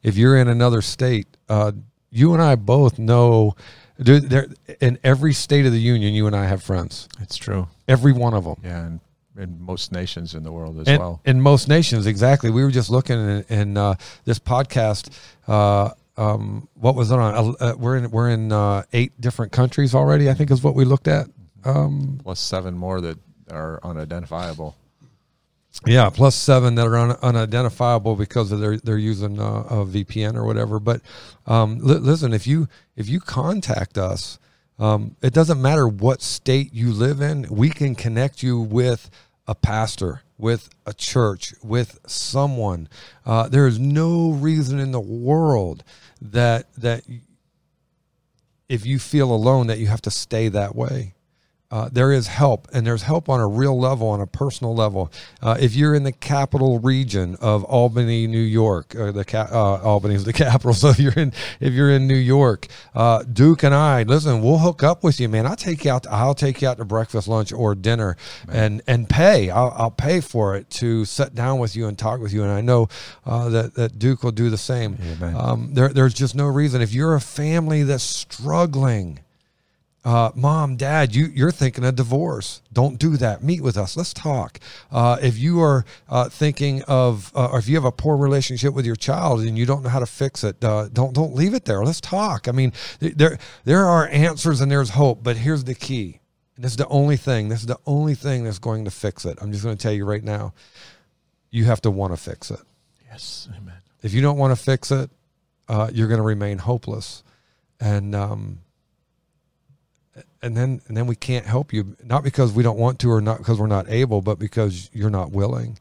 Speaker 1: If you're in another state, uh, you and I both know. Dude, there in every state of the union, you and I have friends.
Speaker 2: It's true.
Speaker 1: Every one of them.
Speaker 2: Yeah, and in most nations in the world as
Speaker 1: in,
Speaker 2: well.
Speaker 1: in most nations, exactly. We were just looking in, in uh, this podcast. Uh, um, what was it on? Uh, we're in we're in uh, eight different countries already. I think is what we looked at. Um,
Speaker 2: Plus seven more that are unidentifiable.
Speaker 1: yeah, plus seven that are un, unidentifiable because of their they're using uh, a VPN or whatever. But um, li- listen, if you if you contact us, um, it doesn't matter what state you live in. We can connect you with a pastor, with a church, with someone. Uh, there is no reason in the world that that if you feel alone that you have to stay that way. Uh, there is help, and there's help on a real level, on a personal level. Uh, if you're in the capital region of Albany, New York, or the ca- uh, Albany is the capital, so if you're in if you're in New York, uh, Duke and I, listen, we'll hook up with you, man. I'll take you out. I'll take you out to breakfast, lunch, or dinner, and and pay. I'll, I'll pay for it to sit down with you and talk with you. And I know uh, that that Duke will do the same.
Speaker 2: Amen.
Speaker 1: Um, there, there's just no reason. If you're a family that's struggling, uh, mom, dad, you, you're thinking of divorce. Don't do that. Meet with us. Let's talk. Uh, if you are uh, thinking of, uh, or if you have a poor relationship with your child and you don't know how to fix it, uh, don't don't leave it there. Let's talk. I mean, there there are answers and there's hope, but here's the key. And this is the only thing. This is the only thing that's going to fix it. I'm just going to tell you right now. You have to want to fix it.
Speaker 2: Yes, amen.
Speaker 1: If you don't want to fix it, uh, you're going to remain hopeless, and um, and then and then we can't help you not because we don't want to or not because we're not able, but because you're not willing,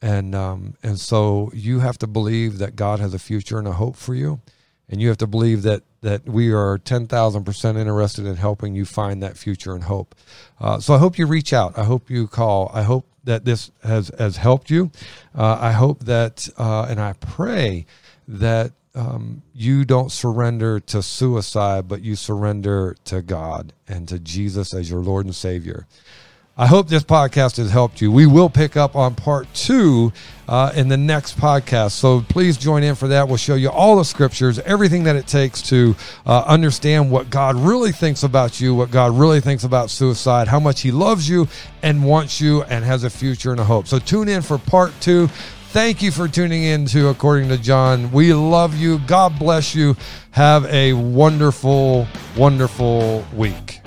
Speaker 1: and um, and so you have to believe that God has a future and a hope for you, and you have to believe that that we are ten thousand percent interested in helping you find that future and hope. Uh, so I hope you reach out. I hope you call. I hope that this has has helped you. Uh, I hope that, uh, and I pray that um, you don't surrender to suicide, but you surrender to God and to Jesus as your Lord and Savior. I hope this podcast has helped you. We will pick up on part two uh, in the next podcast. So please join in for that. We'll show you all the scriptures, everything that it takes to uh, understand what God really thinks about you, what God really thinks about suicide, how much He loves you and wants you and has a future and a hope. So tune in for part two. Thank you for tuning in to According to John. We love you. God bless you. Have a wonderful, wonderful week.